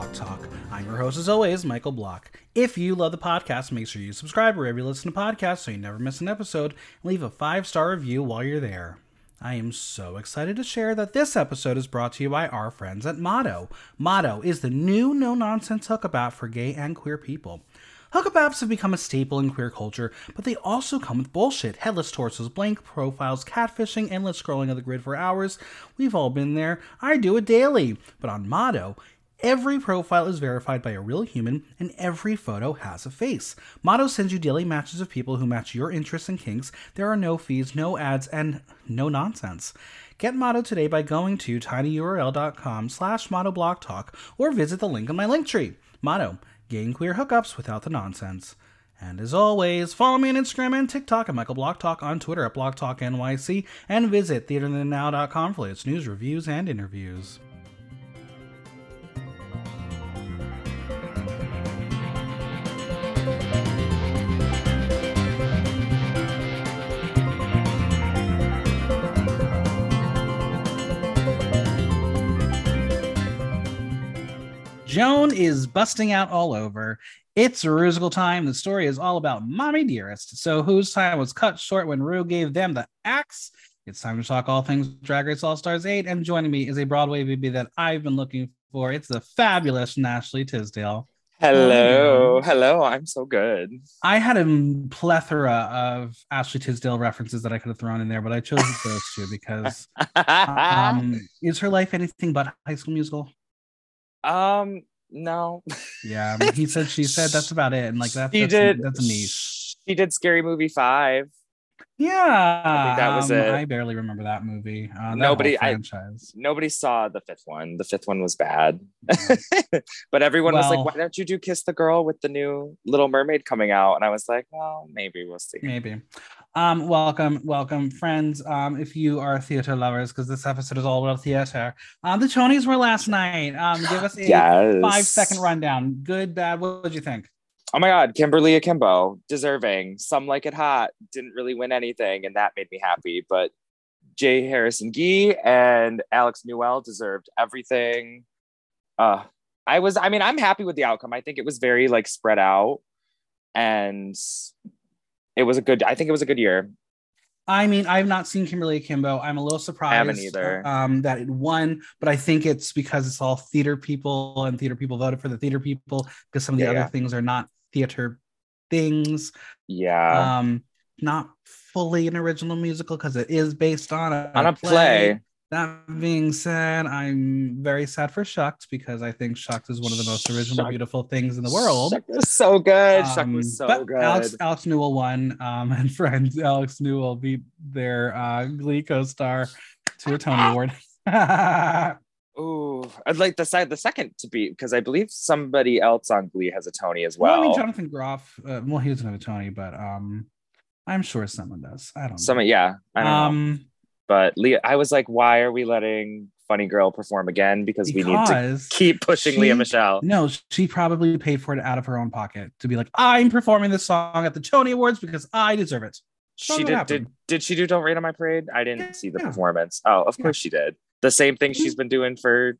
Block Talk. I'm your host, as always, Michael Block. If you love the podcast, make sure you subscribe wherever you listen to podcasts so you never miss an episode, leave a five star review while you're there. I am so excited to share that this episode is brought to you by our friends at Motto. Motto is the new no nonsense hookup app for gay and queer people. Hookup apps have become a staple in queer culture, but they also come with bullshit. Headless torsos, blank profiles, catfishing, endless scrolling of the grid for hours. We've all been there. I do it daily. But on Motto, Every profile is verified by a real human, and every photo has a face. Motto sends you daily matches of people who match your interests and kinks. There are no fees, no ads, and no nonsense. Get Motto today by going to tinyurl.com slash mottoblocktalk or visit the link in my link tree. Motto, gay and queer hookups without the nonsense. And as always, follow me on Instagram and TikTok at Michael Block Talk, on Twitter at Block Talk NYC, and visit theaterthenow.com for latest news, reviews, and interviews. Joan is busting out all over. It's Rusical time. The story is all about Mommy Dearest. So, whose time was cut short when Ru gave them the axe? It's time to talk all things Drag Race All Stars 8. And joining me is a Broadway baby that I've been looking for. It's the fabulous Ashley Tisdale. Hello, hello. I'm so good. I had a plethora of Ashley Tisdale references that I could have thrown in there, but I chose those two because um, is her life anything but High School Musical? Um, no. Yeah, he said, she said. That's about it. And like that, She that's, did. that's a niche. She did Scary Movie Five. Yeah, I think that was um, it. I barely remember that movie. Uh, that Nobody- whole I- franchise. Nobody saw the fifth one. The fifth one was bad, but everyone was like, "Why don't you do Kiss the Girl with the new Little Mermaid coming out?" And I was like, "Well, maybe we'll see." Maybe. Um, welcome, welcome, friends. Um, if you are theater lovers, because this episode is all about theater. Um, the Tonys were last night. Um, give us a Yes. five second rundown. Good, bad. What did you think? Oh my God, Kimberly Akimbo, deserving. Some like it hot. Didn't really win anything, and that made me happy. But J. Harrison Ghee and Alex Newell deserved everything. Uh, I was, I mean, I'm happy with the outcome. I think it was very like spread out, and it was a good. I think it was a good year. I mean, I've not seen Kimberly Akimbo. I'm a little surprised haven't either. um, that it won, but I think it's because it's all theater people and theater people voted for the theater people because some of the Yeah, other yeah. things are not theater things. Yeah, um, not fully an original musical because it is based on a, on a play. That being said, I'm very sad for Shucked because I think Shucked is one of the most original, beautiful things in the world. Was so good. Um, was so but good. Alex Alex Newell won, um, and friends Alex Newell beat their uh, Glee co-star to a Tony Award. Ooh, I'd like the side the second to be because I believe somebody else on Glee has a Tony as well, well. I mean Jonathan Groff. Uh, well, he doesn't have a Tony, but um, I'm sure someone does. I don't know. Some, yeah, I don't know. um, But Lea, I was like, why are we letting Funny Girl perform again? Because, we need to keep pushing she- Lea Michele. No, she probably paid for it out of her own pocket to be like, I'm performing this song at the Tony Awards because I deserve it. She did, did. Did she do "Don't Rain on My Parade"? I didn't Yeah, see the yeah. performance. Oh, of Yeah. course she did. The same thing she's been doing for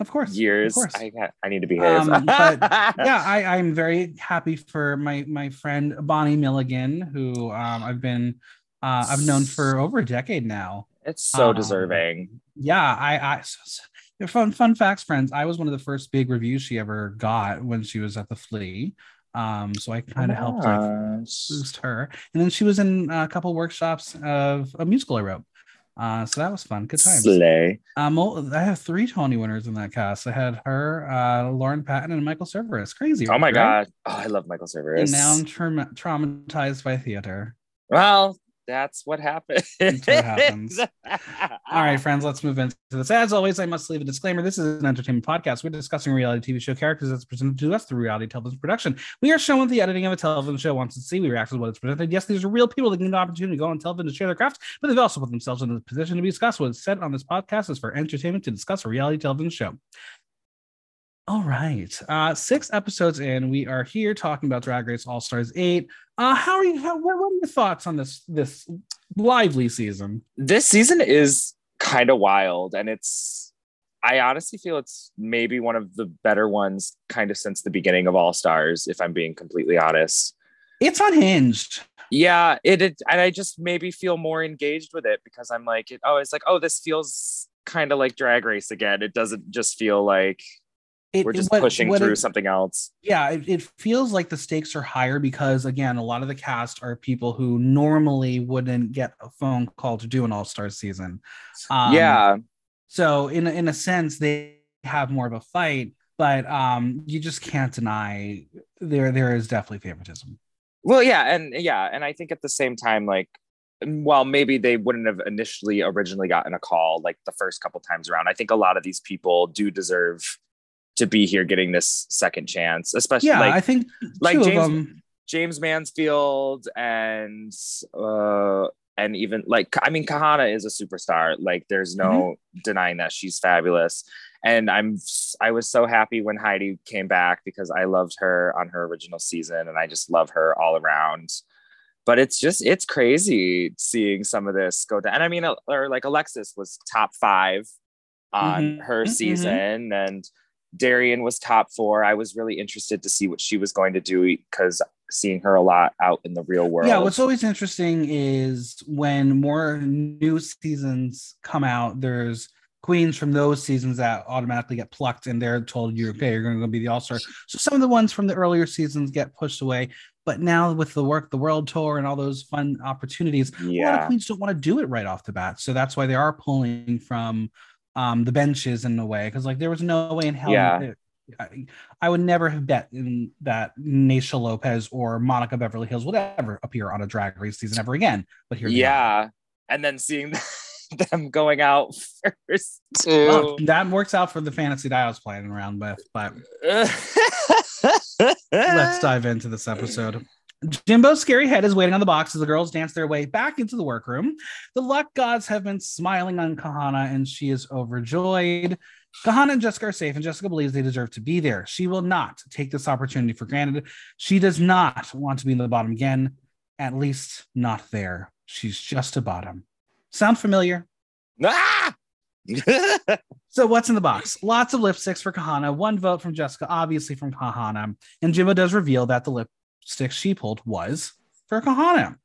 Of course. years. Of course. I I need to behave. Um, but yeah, I, I'm very happy for my my friend Bonnie Milligan, who um, I've been uh, I've known for over a decade now. it's so um, deserving. Yeah, I, I so- so- fun fun facts, friends. I was one of the first big reviews she ever got when she was at the Flea. Um, so I kind of helped like boost her. And then she was in a couple workshops of a musical I wrote. Uh, so that was fun. Good times. Slay. Um, I have three Tony winners in that cast. I had her, uh, Lauren Patten, and Michael Cerveris. Crazy. Oh my right? god. Oh, I love Michael Cerveris. And now I'm trauma- traumatized by theater. Well, that's what happened. That's what happens. All right, friends, let's move into this. As always, I must leave a disclaimer. This is an entertainment podcast. We're discussing reality TV show characters that's presented to us through reality television production. We are showing the editing of a television show wants to see. We react to what it's presented. Yes, these are real people that get an opportunity to go on television to share their crafts, but they've also put themselves in the position to be discussed. What is said on this podcast is for entertainment to discuss a reality television show. All right. Uh, six episodes in, we are here talking about Drag Race All Stars 8. Uh, how are you? How, what, what are your thoughts on this this lively season? this season is kind of wild and it's I honestly feel it's maybe one of the better ones kind of since the beginning of All Stars, if I'm being completely honest. It's unhinged. Yeah, it, it and I just maybe feel more engaged with it because I'm like, it, oh, it's like, oh, this feels kind of like drag race again. It doesn't just feel like It, we're just what- pushing what through it- something else. yeah it, it feels like the stakes are higher because again a lot of the cast are people who normally wouldn't get a phone call to do an all-star season. Um, yeah, so in, a- in a sense they have more of a fight but um you just can't deny there there is definitely favoritism. Well, yeah, and yeah, and I think at the same time, like, while maybe they wouldn't have initially originally gotten a call like the first couple times around, I think a lot of these people do deserve to be here getting this second chance, especially yeah like i think like Jaymes- Jaymes Mansfield and uh and even like I mean Kahanna is a superstar. Like there's no Mm-hmm. denying that she's fabulous. And I'm I was so happy when Heidi came back because I loved her on her original season and I just love her all around. But it's just it's crazy seeing some of this go down. And I mean or like Alexis was top 5 on Mhm, her mhm. season and Darienne was top 4. I was really interested to see what she was going to do cuz seeing her a lot out in the real world. Yeah, what's always interesting is when more new seasons come out, there's queens from those seasons that automatically get plucked and they're told you're okay, you're going to be the all-star. So some of the ones from the earlier seasons get pushed away. But now with the work, the world tour and all those fun opportunities, a lot of queens don't want to do it right off the bat. So that's why they are pulling from um, the benches in a way. Because like there was no way in hell Yeah. that- I, I would never have bet in that Naysha Lopez or Monica Beverly Hillz would ever appear on a drag race season ever again. But here, they are. Yeah. And then seeing them going out first Well, that works out for the fantasy that I was playing around with. But let's dive into this episode. Jimbo's scary head is waiting on the box as the girls dance their way back into the workroom. The luck gods have been smiling on Kahanna and she is overjoyed. Kahanna and Jessica are safe, and Jessica believes they deserve to be there. She will not take this opportunity for granted. She does not want to be in the bottom again, at least not there. She's just a bottom. Sound familiar? Ah! So what's in the box? Lots of lipsticks for Kahanna, one vote from Jessica, obviously from Kahanna. And Jimbo does reveal that the lipstick she pulled was for Kahanna.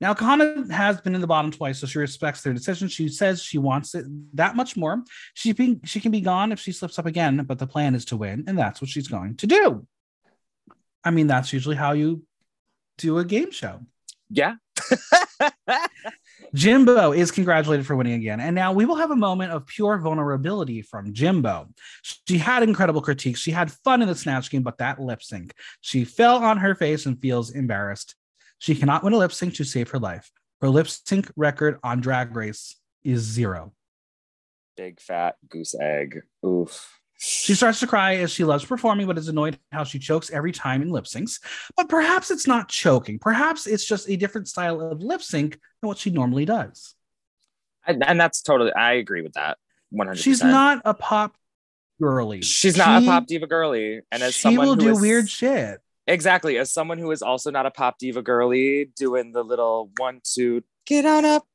Now, Kahanna has been in the bottom twice, so she respects their decision. She says she wants it that much more. She, be, she can be gone if she slips up again, but the plan is to win, and that's what she's going to do. I mean, that's usually how you do a game show. yeah. Jimbo is congratulated for winning again. And now we will have a moment of pure vulnerability from Jimbo. She had incredible critiques. She had fun in the Snatch game, but that lip sync, she fell on her face and feels embarrassed. She cannot win a lip sync to save her life. Her lip sync record on Drag Race is zero. Big fat goose egg. Oof. She starts to cry as she loves performing, but is annoyed how she chokes every time in lip syncs. But perhaps it's not choking. Perhaps it's just a different style of lip sync than what she normally does. and, that's totally I agree with that. 100%. She's not a pop girly. She's not She- a pop diva girly. And as she someone will do is- weird shit. Exactly. As someone who is also not a pop diva girly, doing the little one, two, get on up,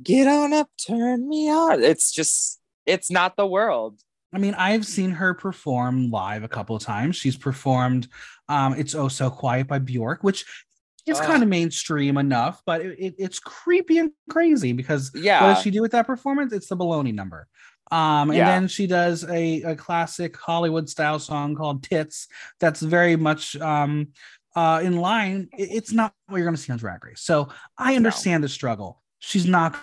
get on up, turn me on. It's just, it's not the world. I mean, I've seen her perform live a couple of times. She's performed um, "It's Oh So Quiet" by Bjork, which is Ah. kind of mainstream enough, but it, it- it's creepy and crazy because Yeah. what does she do with that performance? It's the baloney number. Um, and Yeah. then she does a, a classic Hollywood style song called Tits that's very much um, uh, in line. It- it's not what you're going to see on Drag Race. So I understand the struggle. She's not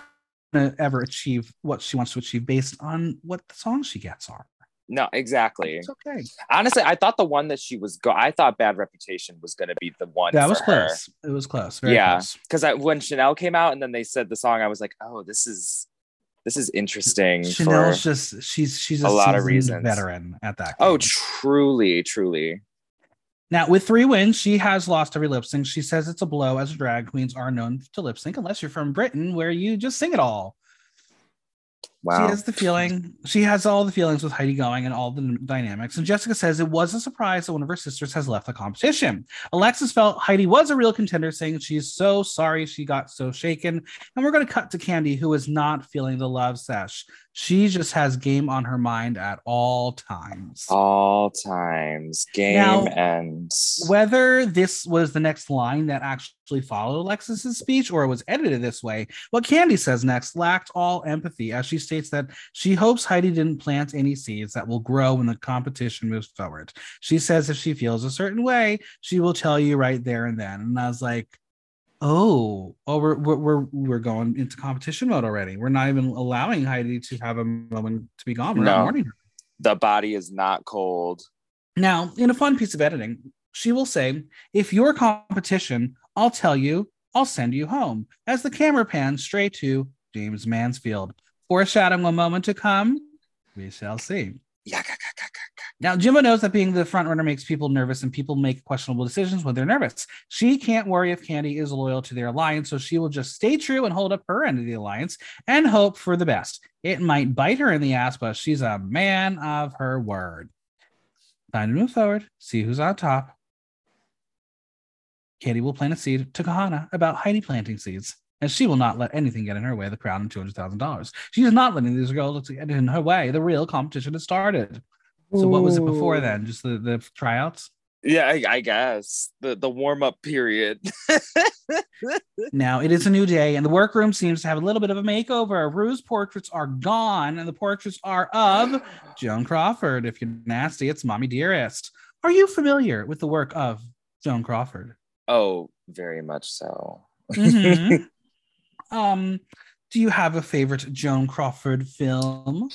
going to ever achieve what she wants to achieve based on what the songs she gets are. no, exactly. It's okay. Honestly, I thought the one that she was go I thought Bad Reputation was going to be the one. That was her. close. It was close. Very Yeah. Because when Chanel came out and then they said the song, I was like, oh, this is this is interesting. Chanel's just she's she's a, a lot of reasons. veteran at that. Oh, truly, truly. Now, with three wins, she has lost every lip sync. She says it's a blow as drag queens are known to lip sync, unless you're from Britain, where you just sing it all. Wow. She has the feeling. She has all the feelings with Heidi going and all the dynamics. And Jessica says it was a surprise that one of her sisters has left the competition. Alexis felt Heidi was a real contender, saying she's so sorry she got so shaken. And we're going to cut to Candy, who is not feeling the love sesh. She just has game on her mind at all times. All times. Game Now, ends. Whether this was the next line that actually followed Alexis's speech or it was edited this way, what Candy says next lacked all empathy as she states that she hopes Heidi didn't plant any seeds that will grow when the competition moves forward. She says if she feels a certain way, she will tell you right there and then. And I was like, oh, oh, we're we're we're, going into competition mode already. We're not even allowing Heidi to have a moment to be gone. We're not No. warning her. the body is not cold. Now, in a fun piece of editing, she will say, If you're competition, I'll tell you, I'll send you home. As the camera pans straight to Jaymes Mansfield, foreshadowing a moment to come, we shall see. Ga. Now, Jimbo knows that being the front runner makes people nervous and people make questionable decisions when they're nervous. She can't worry if Candy is loyal to their alliance, so she will just stay true and hold up her end of the alliance and hope for the best. It might bite her in the ass, but she's a man of her word. Time to move forward, see who's on top. Candy will plant a seed to Kahanna about Heidi planting seeds, and she will not let anything get in her way of the crown and $200,000. She is not letting these girls get in her way. The real competition has started. So what was it before then? Just the, the tryouts? Yeah, I, I guess the the warm up period. Now it is a new day, and the workroom seems to have a little bit of a makeover. Ru's portraits are gone, and the portraits are of Joan Crawford. If you're nasty, it's Mommy Dearest. Are you familiar with the work of Joan Crawford? oh, very much so. Mhm. um, do you have a favorite Joan Crawford film?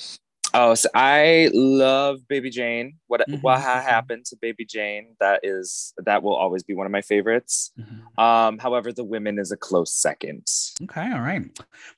Oh, so I love Baby Jane. What Mhm, what ha- mhm. happened to Baby Jane? That is that will always be one of my favorites. Um, however, The Women is a close second. Okay, all right.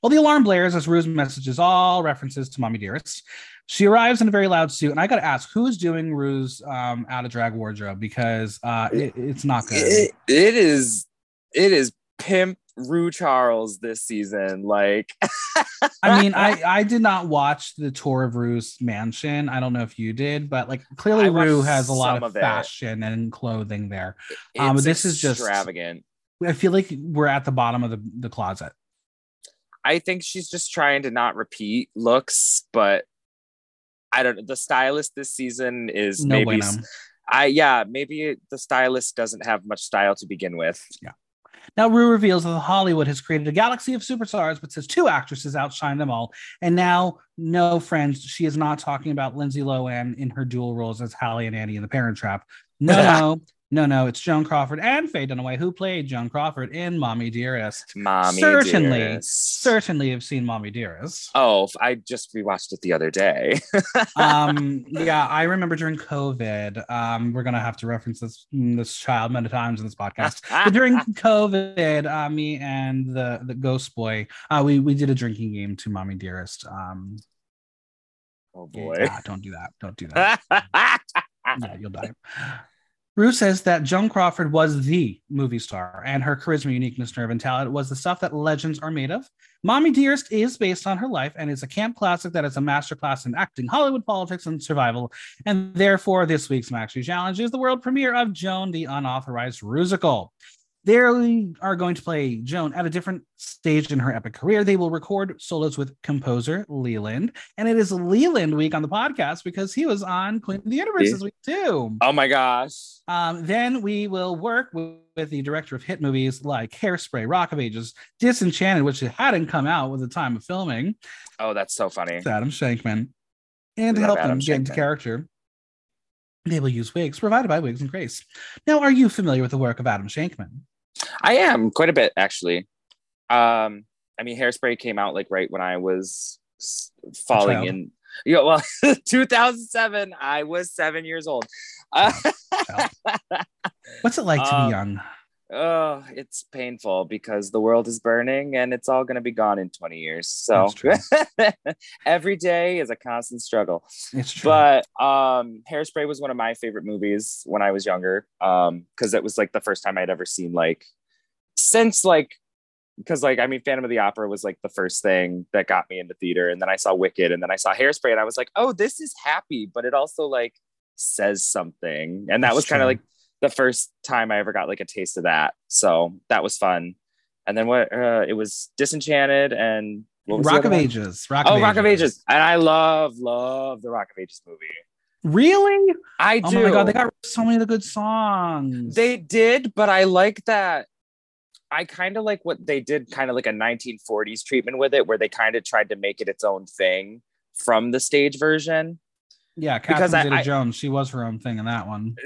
Well, the alarm blares as Ru's messages all references to Mommy Dearest. She arrives in a very loud suit, and I got to ask, who's doing Ru's um, out of drag wardrobe because uh, it, it's not good. It, it is it is pimp Ru Charles this season. Like I mean, I I did not watch the tour of Ru's mansion. I don't know if you did, but like clearly Ru has a lot of, of fashion and clothing there. Um, this is just- extravagant. I feel like we're at the bottom of the, the closet. I think she's just trying to not repeat looks, but I don't know. The stylist this season is No maybe bueno. I yeah, maybe the stylist doesn't have much style to begin with. Now, Ru reveals that Hollywood has created a galaxy of superstars, but says two actresses outshine them all. And now, no, friends, she is not talking about Lindsay Lohan in her dual roles as Hallie and Annie in The Parent Trap. No, no, no, no. It's Joan Crawford and Faye Dunaway who played Joan Crawford in Mommy Dearest. Mommy Certainly, dearest. Certainly have seen Mommy Dearest. Oh, I just rewatched it the other day. um yeah i remember during covid um we're gonna have to reference this this child many times in this podcast but during covid uh, me and the the ghost boy uh we we did a drinking game to mommy dearest um oh boy. yeah, don't do that don't do that yeah you'll die Ru says that Joan Crawford was the movie star, and her charisma, uniqueness, nerve, and talent was the stuff that legends are made of. Mommy Dearest is based on her life and is a camp classic that is a masterclass in acting, Hollywood politics, and survival. And therefore, this week's Maxi Challenge is the world premiere of Joan, the unauthorized Rusical. They are going to play Joan at a different stage in her epic career. They will record solos with composer Leland, and it is Leland week on the podcast because he was on Queen of the Universe this week too. oh my gosh. Um, then we will work with, with the director of hit movies like Hairspray, Rock of Ages, Disenchanted, which hadn't come out at the time of filming. Oh, that's so funny. It's Adam Shankman. And to help them Adam get into character, they will use wigs provided by Wigs and Grace. Now, are you familiar with the work of Adam Shankman? I am quite a bit actually. Um, I mean, Hairspray came out like right when I was falling child. in. Yeah, well, 2007. I was seven years old. Uh, What's it like to Um, be young? Oh, it's painful because the world is burning and it's all going to be gone in 20 years. So every day is a constant struggle. It's true. But um, Hairspray was one of my favorite movies when I was younger. Um, because it was like the first time I'd ever seen like since like because like I mean, Phantom of the Opera was like the first thing that got me into theater, and then I saw Wicked, and then I saw Hairspray, and I was like, oh, this is happy, but it also like says something, and that That's was kind of like the first time I ever got like a taste of that. So that was fun. And then what? Uh, it was Disenchanted and Rock of one? Ages. Rock Oh, of Rock of Ages, and I love love the Rock of Ages movie. Really? I do. Oh my god, they got so many of the good songs. They did, but I like that. I kind of like what they did, kind of like a 1940s treatment with it, where they kind of tried to make it its own thing from the stage version. Yeah, Catherine Zeta Jones, she was her own thing in that one.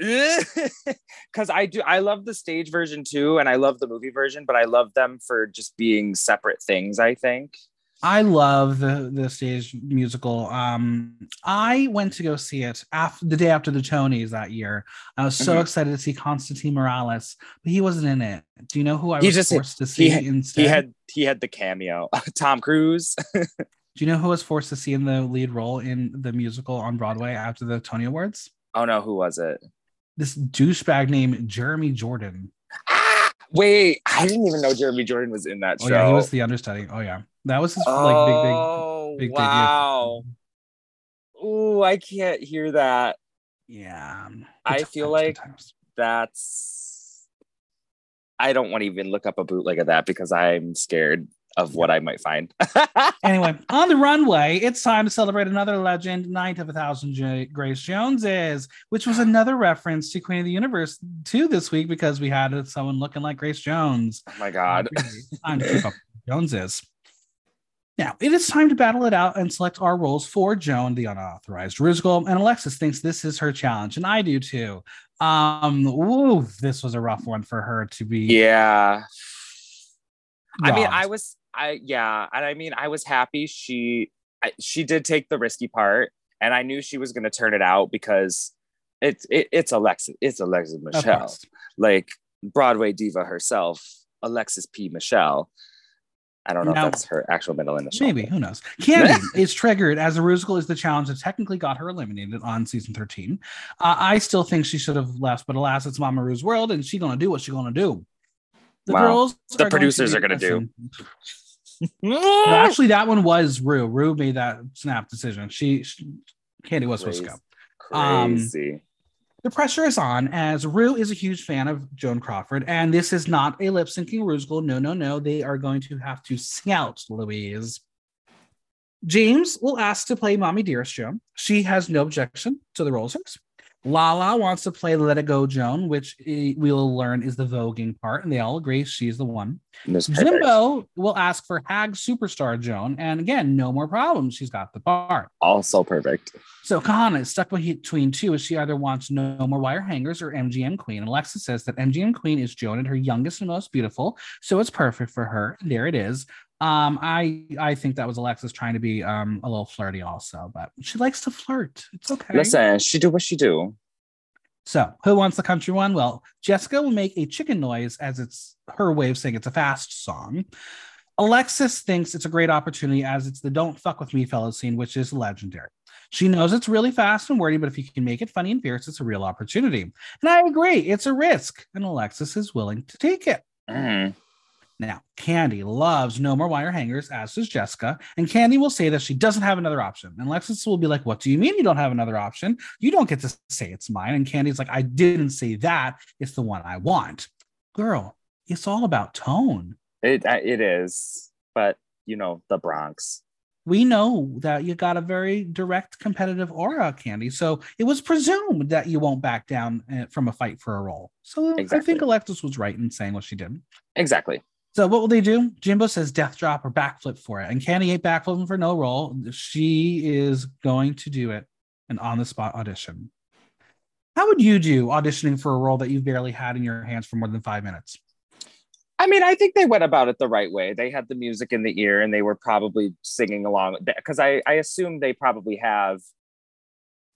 Because I do, I love the stage version too, and I love the movie version, but I love them for just being separate things. I think. I love the the stage musical. Um, I went to go see it after the day after the Tonys that year. I was so Mhm. excited to see Constantine Maroulis, but he wasn't in it. Do you know who I He was just- forced to see had- instead? He had he had the cameo, Tom Cruise. Do you know who was forced to see in the lead role in the musical on Broadway after the Tony Awards? oh no, who was it? This douchebag named Jeremy Jordan. Ah, wait, I didn't even know Jeremy Jordan was in that show. Oh yeah, he was the understudy. Oh yeah, that was his like big big Oh, big wow. debut. Ooh, I can't hear that. Yeah, I feel like- good times. That's. I don't want to even look up a bootleg of that because I'm scared of what I might find. Anyway, on the runway, it's time to celebrate another legend, Night of a Thousand J- Grace Joneses, which was another reference to Queen of the Universe too this week because we had someone looking like Grace Jones. oh my god. time to keep up Joneses. Now it is time to battle it out and select our roles for Joan, the unauthorized Rusical, and Alexis thinks this is her challenge, and I do too. Um, ooh, this was a rough one for her to be. Yeah. I mean. I was, I yeah, and I mean, I was happy she, I, she did take the risky part, and I knew she was going to turn it out because it's it, it's Alexis, it's Alexis Michelle, like Broadway diva herself, Alexis P. Michelle. I don't know Now- if that's her actual middle initial. Maybe, who knows? Candy is triggered as a Rusical is the challenge that technically got her eliminated on season 13. Uh, I still think she should have left, but alas, it's Mama Ru's world, and she's gonna do what she's gonna do. The Wow. girls, The are going producers be- are gonna do. No, actually, that one was Ru. Ru made that snap decision. She, she Candy was supposed to go. Um, Crazy. The pressure is on as Ru is a huge fan of Joan Crawford, and this is not a lip syncing Rusical. No, no, no. They are going to have to sing out Louise. Jaymes will ask to play Mommy Dearest Joan. She has no objection to the role roles. Lala wants to play Let It Go Joan, which eh, we'll learn is the voguing part, and they all agree she's the one. Jimbo will ask for Hag Superstar Joan, and again, no more problems. She's got the part. Also perfect. So Kahanna is stuck between two as she either wants no more wire hangers or MGM Queen. And Alexa says that MGM Queen is Joan and her youngest and most beautiful, so it's perfect for her. There it is. Um, I I think that was Alexis trying to be um a little flirty also, but she likes to flirt. It's okay. Listen, she do what she do. So, who wants the country one? Well, Jessica will make a chicken noise as it's her way of saying it's a fast song. Alexis thinks it's a great opportunity as it's the don't fuck with me fellow scene, which is legendary. She knows it's really fast and wordy, but if you can make it funny and fierce, it's a real opportunity. And I agree, it's a risk, and Alexis is willing to take it. Mm. Now, Candy loves no more wire hangers, as does Jessica. And Candy will say that she doesn't have another option. And Alexis will be like, What do you mean you don't have another option? You don't get to say it's mine. And Candy's like, I didn't say that. It's the one I want. Girl, it's all about tone. It it is, but you know the Bronx. We know that you got a very direct competitive aura, Candy. So it was presumed that you won't back down uh, from a fight for a role. So I think Alexis was right in saying what she did. Exactly. So what will they do? Jimbo says death drop or backflip for it. And Candy ain't backflipping for no role. She is going to do it an on the spot audition. How would you do auditioning for a role that you've barely had in your hands for more than five minutes? I mean, I think they went about it the right way. They had the music in the ear and they were probably singing along because I, I assume they probably have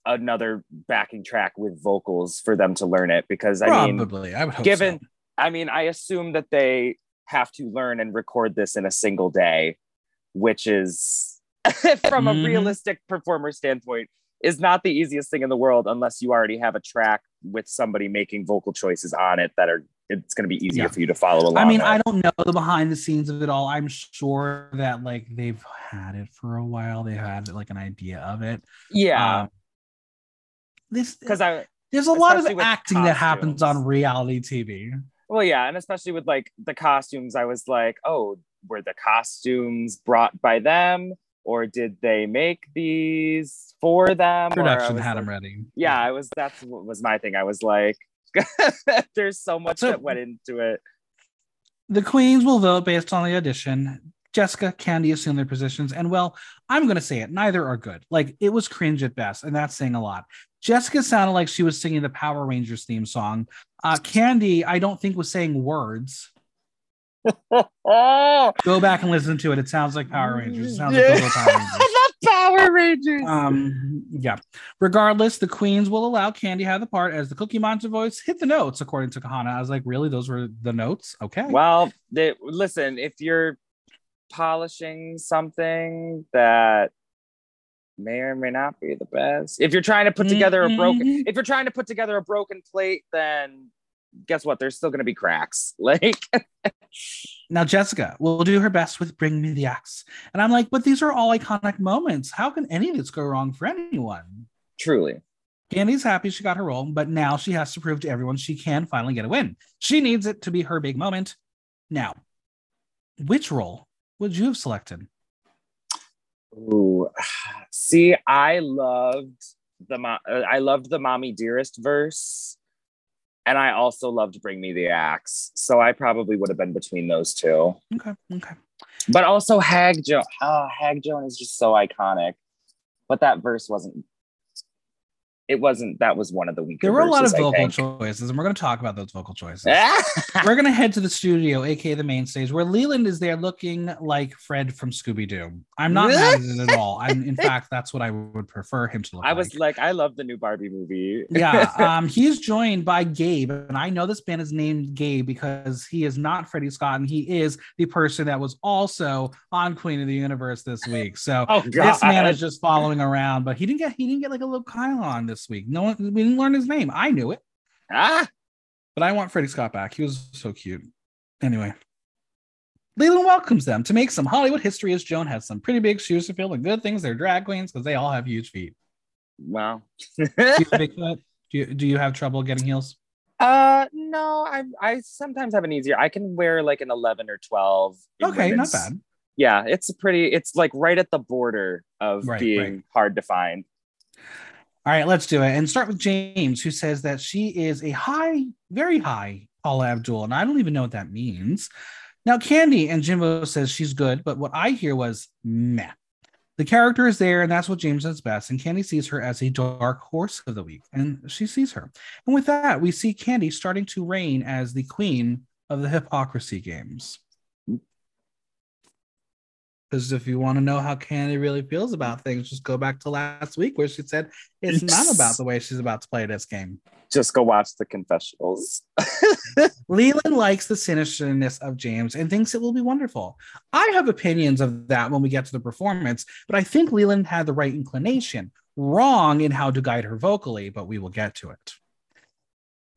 another backing track with vocals for them to learn it because I mean, I would hope given so. I mean, I assume that they have to learn and record this in a single day, which is from a Mhm. realistic performer standpoint is not the easiest thing in the world unless you already have a track with somebody making vocal choices on it that are it's going to be easier Yeah. for you to follow along. I mean, with. I don't know the behind the scenes of it all. I'm sure that like they've had it for a while. They had like an idea of it. yeah, Um, this because I there's a lot of acting that happens on reality TV. Well, yeah, and especially with like the costumes, I was like, oh, were the costumes brought by them, or did they make these for them? Production had like- them ready. yeah, I was. That's what was my thing. I was like, there's so much So- that went into it. The queens will vote based on the audition. Jessica, Candy assume their positions, and well, I'm gonna say it. Neither are good. Like it was cringe at best, and that's saying a lot. Jessica sounded like she was singing the Power Rangers theme song. Uh, Candy, I don't think was saying words. Go back and listen to it. It sounds like Power Rangers. It sounds Yeah. like Power Rangers. the Power Rangers. Um, yeah. Regardless, the queens will allow Candy have the part as the Cookie Monster voice. Hit the notes, according to Kahanna. I was like, really? Those were the notes? Okay. Well, they, listen, if you're polishing something that may or may not be the best, if you're trying to put together a broken, mm-hmm. if you're trying to put together a broken plate, then guess what? There's still going to be cracks. Like, Now, Jessica will do her best with Bring Me the Axe. And I'm like, but these are all iconic moments. How can any of this go wrong for anyone? truly. Candy's happy she got her role, but now she has to prove to everyone she can finally get a win. She needs it to be her big moment. Now, which role would you have selected? Ooh, see, I loved the mo- uh, I loved the "Mommy Dearest" verse, and I also loved "Bring Me the Axe." So I probably would have been between those two. Okay, okay. But also Hag Joan. Oh, Hag Joan is just so iconic. But that verse wasn't. It wasn't. That was one of the weaker. There were a lot of verses, vocal choices, and we're going to talk about those vocal choices. We're going to head to the studio, aka the main stage, where Leland is there looking like Fred from Scooby Doo. I'm not mad at it at all. I'm, in fact, that's what I would prefer him to look I like. was like, I love the new Barbie movie. yeah, um, he's joined by Gabe, and I know this band is named Gabe because he is not Freddie Scott, and he is the person that was also on Queen of the Universe this week. So oh this man is just following around, but he didn't get he didn't get like a little chyron this week. No one we didn't learn his name. I knew it, ah! but I want Freddie Scott back. He was so cute. Anyway. Leland welcomes them to make some Hollywood history as Joan has some pretty big shoes to fill. The good things, they're drag queens because they all have huge feet. Wow. Do you have big foot? Do you, do you have trouble getting heels? Uh no, I I sometimes have an easier. I can wear like an 11 or 12. Okay, not bad. Yeah, it's a pretty it's like right at the border of Right, being right. hard to find. All right, let's do it. And start with Jaymes, who says that she is a high, very high Paula Abdul. And I don't even know what that means. Now, Candy and Jimbo says she's good, but what I hear was meh. The character is there, and that's what Jaymes does best. And Candy sees her as a dark horse of the week, and she sees her. And with that, we see Candy starting to reign as the queen of the hypocrisy games. Because if you want to know how Candy really feels about things, just go back to last week where she said it's not about the way she's about to play this game. Just go watch the confessionals. Leland likes the sinisterness of Jaymes and thinks it will be wonderful. I have opinions of that when we get to the performance, but I think Leland had the right inclination, wrong in how to guide her vocally, but we will get to it.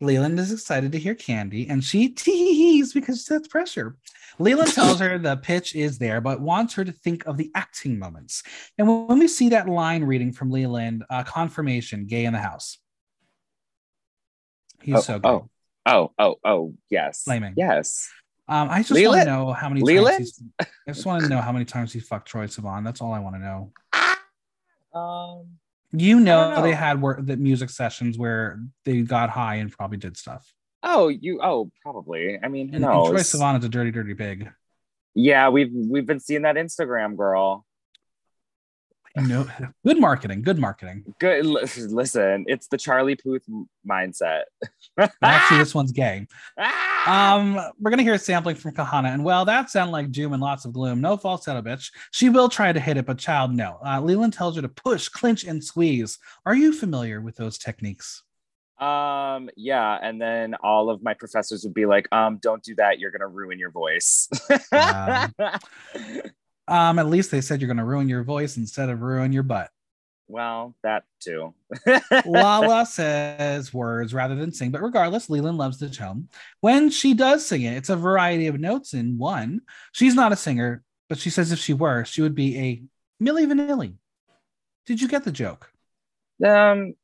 Leland is excited to hear Candy, and she teases because that's pressure. Leland tells her the pitch is there, but wants her to think of the acting moments. And when we see that line reading from Leland, uh, confirmation, gay in the house. He's oh, so good. oh, oh, oh, oh, yes. Flaming. Yes. Um, I just want to know how many Leland? times he's, I just want to know how many times he fucked Troye Sivan. That's all I want to know. Um You know, know. they had work the music sessions where they got high and probably did stuff. oh you oh probably. I mean who And, and? Troye Sivan is a dirty, dirty pig. Yeah, we've we've been seeing that Instagram girl. Know, good marketing, good marketing. Good li- listen, it's the Charlie Puth mindset. Actually, this one's gay. Um, we're gonna hear a sampling from Kahanna, and well, that sounded like doom and lots of gloom. No falsetto, bitch. She will try to hit it, but child, no. Uh, Leland tells her to push, clinch, and squeeze. Are you familiar with those techniques? Um, yeah, and then all of my professors would be like, um, don't do that, you're gonna ruin your voice. Yeah. Um, at least they said you're gonna ruin your voice instead of ruin your butt. well, that too. Lala says words rather than sing, but regardless, Leland loves the tone. When she does sing it, it's a variety of notes in one. She's not a singer, but she says if she were, she would be a Milli Vanilli. Did you get the joke? um,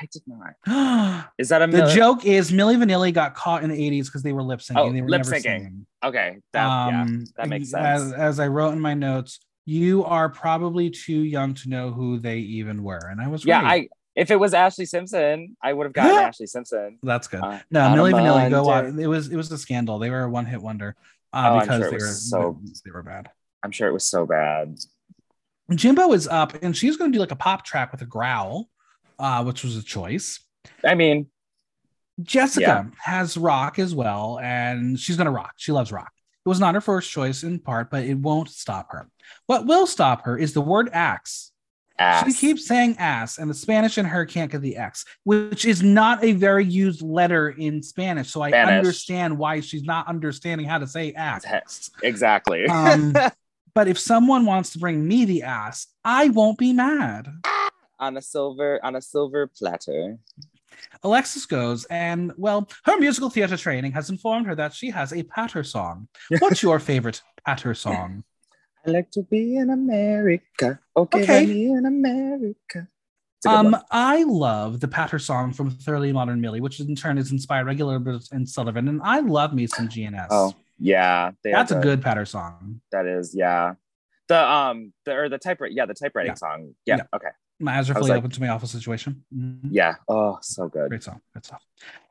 I did not. the Is that a mil- joke is Milli Vanilli got caught in the 80s because they were lip syncing. Oh, they were lip syncing. Okay, that yeah, Um, that makes sense. as I wrote in my notes, you are probably too young to know who they even were. And I was yeah. right. I if it was Ashlee Simpson, I would have gotten Ashlee Simpson. That's good. Uh, No, on a Milli Vanilli, go watch. It was it was a scandal. They were a one hit wonder Oh, uh, I'm because sure they were so- they were bad. I'm sure it was so bad. Jimbo is up, and she's going to do like a pop track with a growl, uh, which was a choice. I mean, Jessica has rock as well, and she's going to rock. She loves rock. It was not her first choice in part, but it won't stop her. What will stop her is the word axe. ass. She keeps saying ass, and the Spanish in her can't get the X, which is not a very used letter in Spanish. So I Spanish. understand why she's not understanding how to say axe. exactly. Um, but if someone wants to bring me the ass, I won't be mad. On a silver on a silver platter. Alexis goes, and well, her musical theater training has informed her that she has a patter song. What's your favorite patter song? I like to be in America. Okay, Okay. me in America. Good Um, one. I love the patter song from Thoroughly Modern Millie, which in turn is inspired by Gilbert and Sullivan, and I love me some GNS. Oh, yeah. That's a have good patter song. That is, yeah. The um the or the typewriter, yeah, the typewriting Yeah. song. Yeah, Yeah. okay. My eyes are fully like- open to my awful situation. Mhm. Yeah. Oh, so good. Great song. Great song.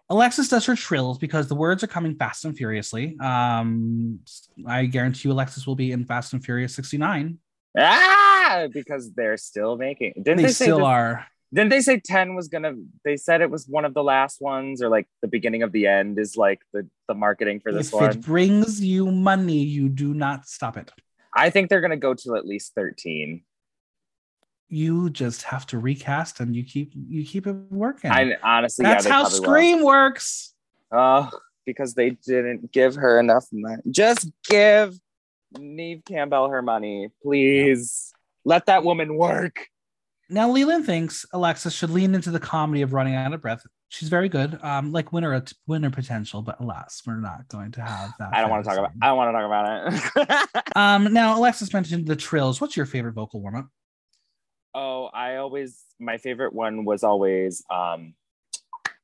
Alexis does her trills because the words are coming fast and furiously. Um, I guarantee you, Alexis will be in Fast and Furious 69. Ah, because they're still making. Didn't They, they, still are. Didn't they say 10 was gonna they said it was one of the last ones or like the beginning of the end is like the the marketing for this If one? it brings you money, you do not stop it. I think they're gonna go to at least 13. You just have to recast and you keep you keep it working. I honestly That's yeah, how probably will. Scream works. Oh, because they didn't give her enough money. Just give Neve Campbell her money, please. Let that woman work. Now Leland thinks Alexis should lean into the comedy of running out of breath. She's very good, um, like winner winner potential, but alas, we're not going to have that. I don't want to talk about. I don't want to talk about it. Um, now Alexis mentioned the trills. What's your favorite vocal warm up? Oh, I always my favorite one was always um,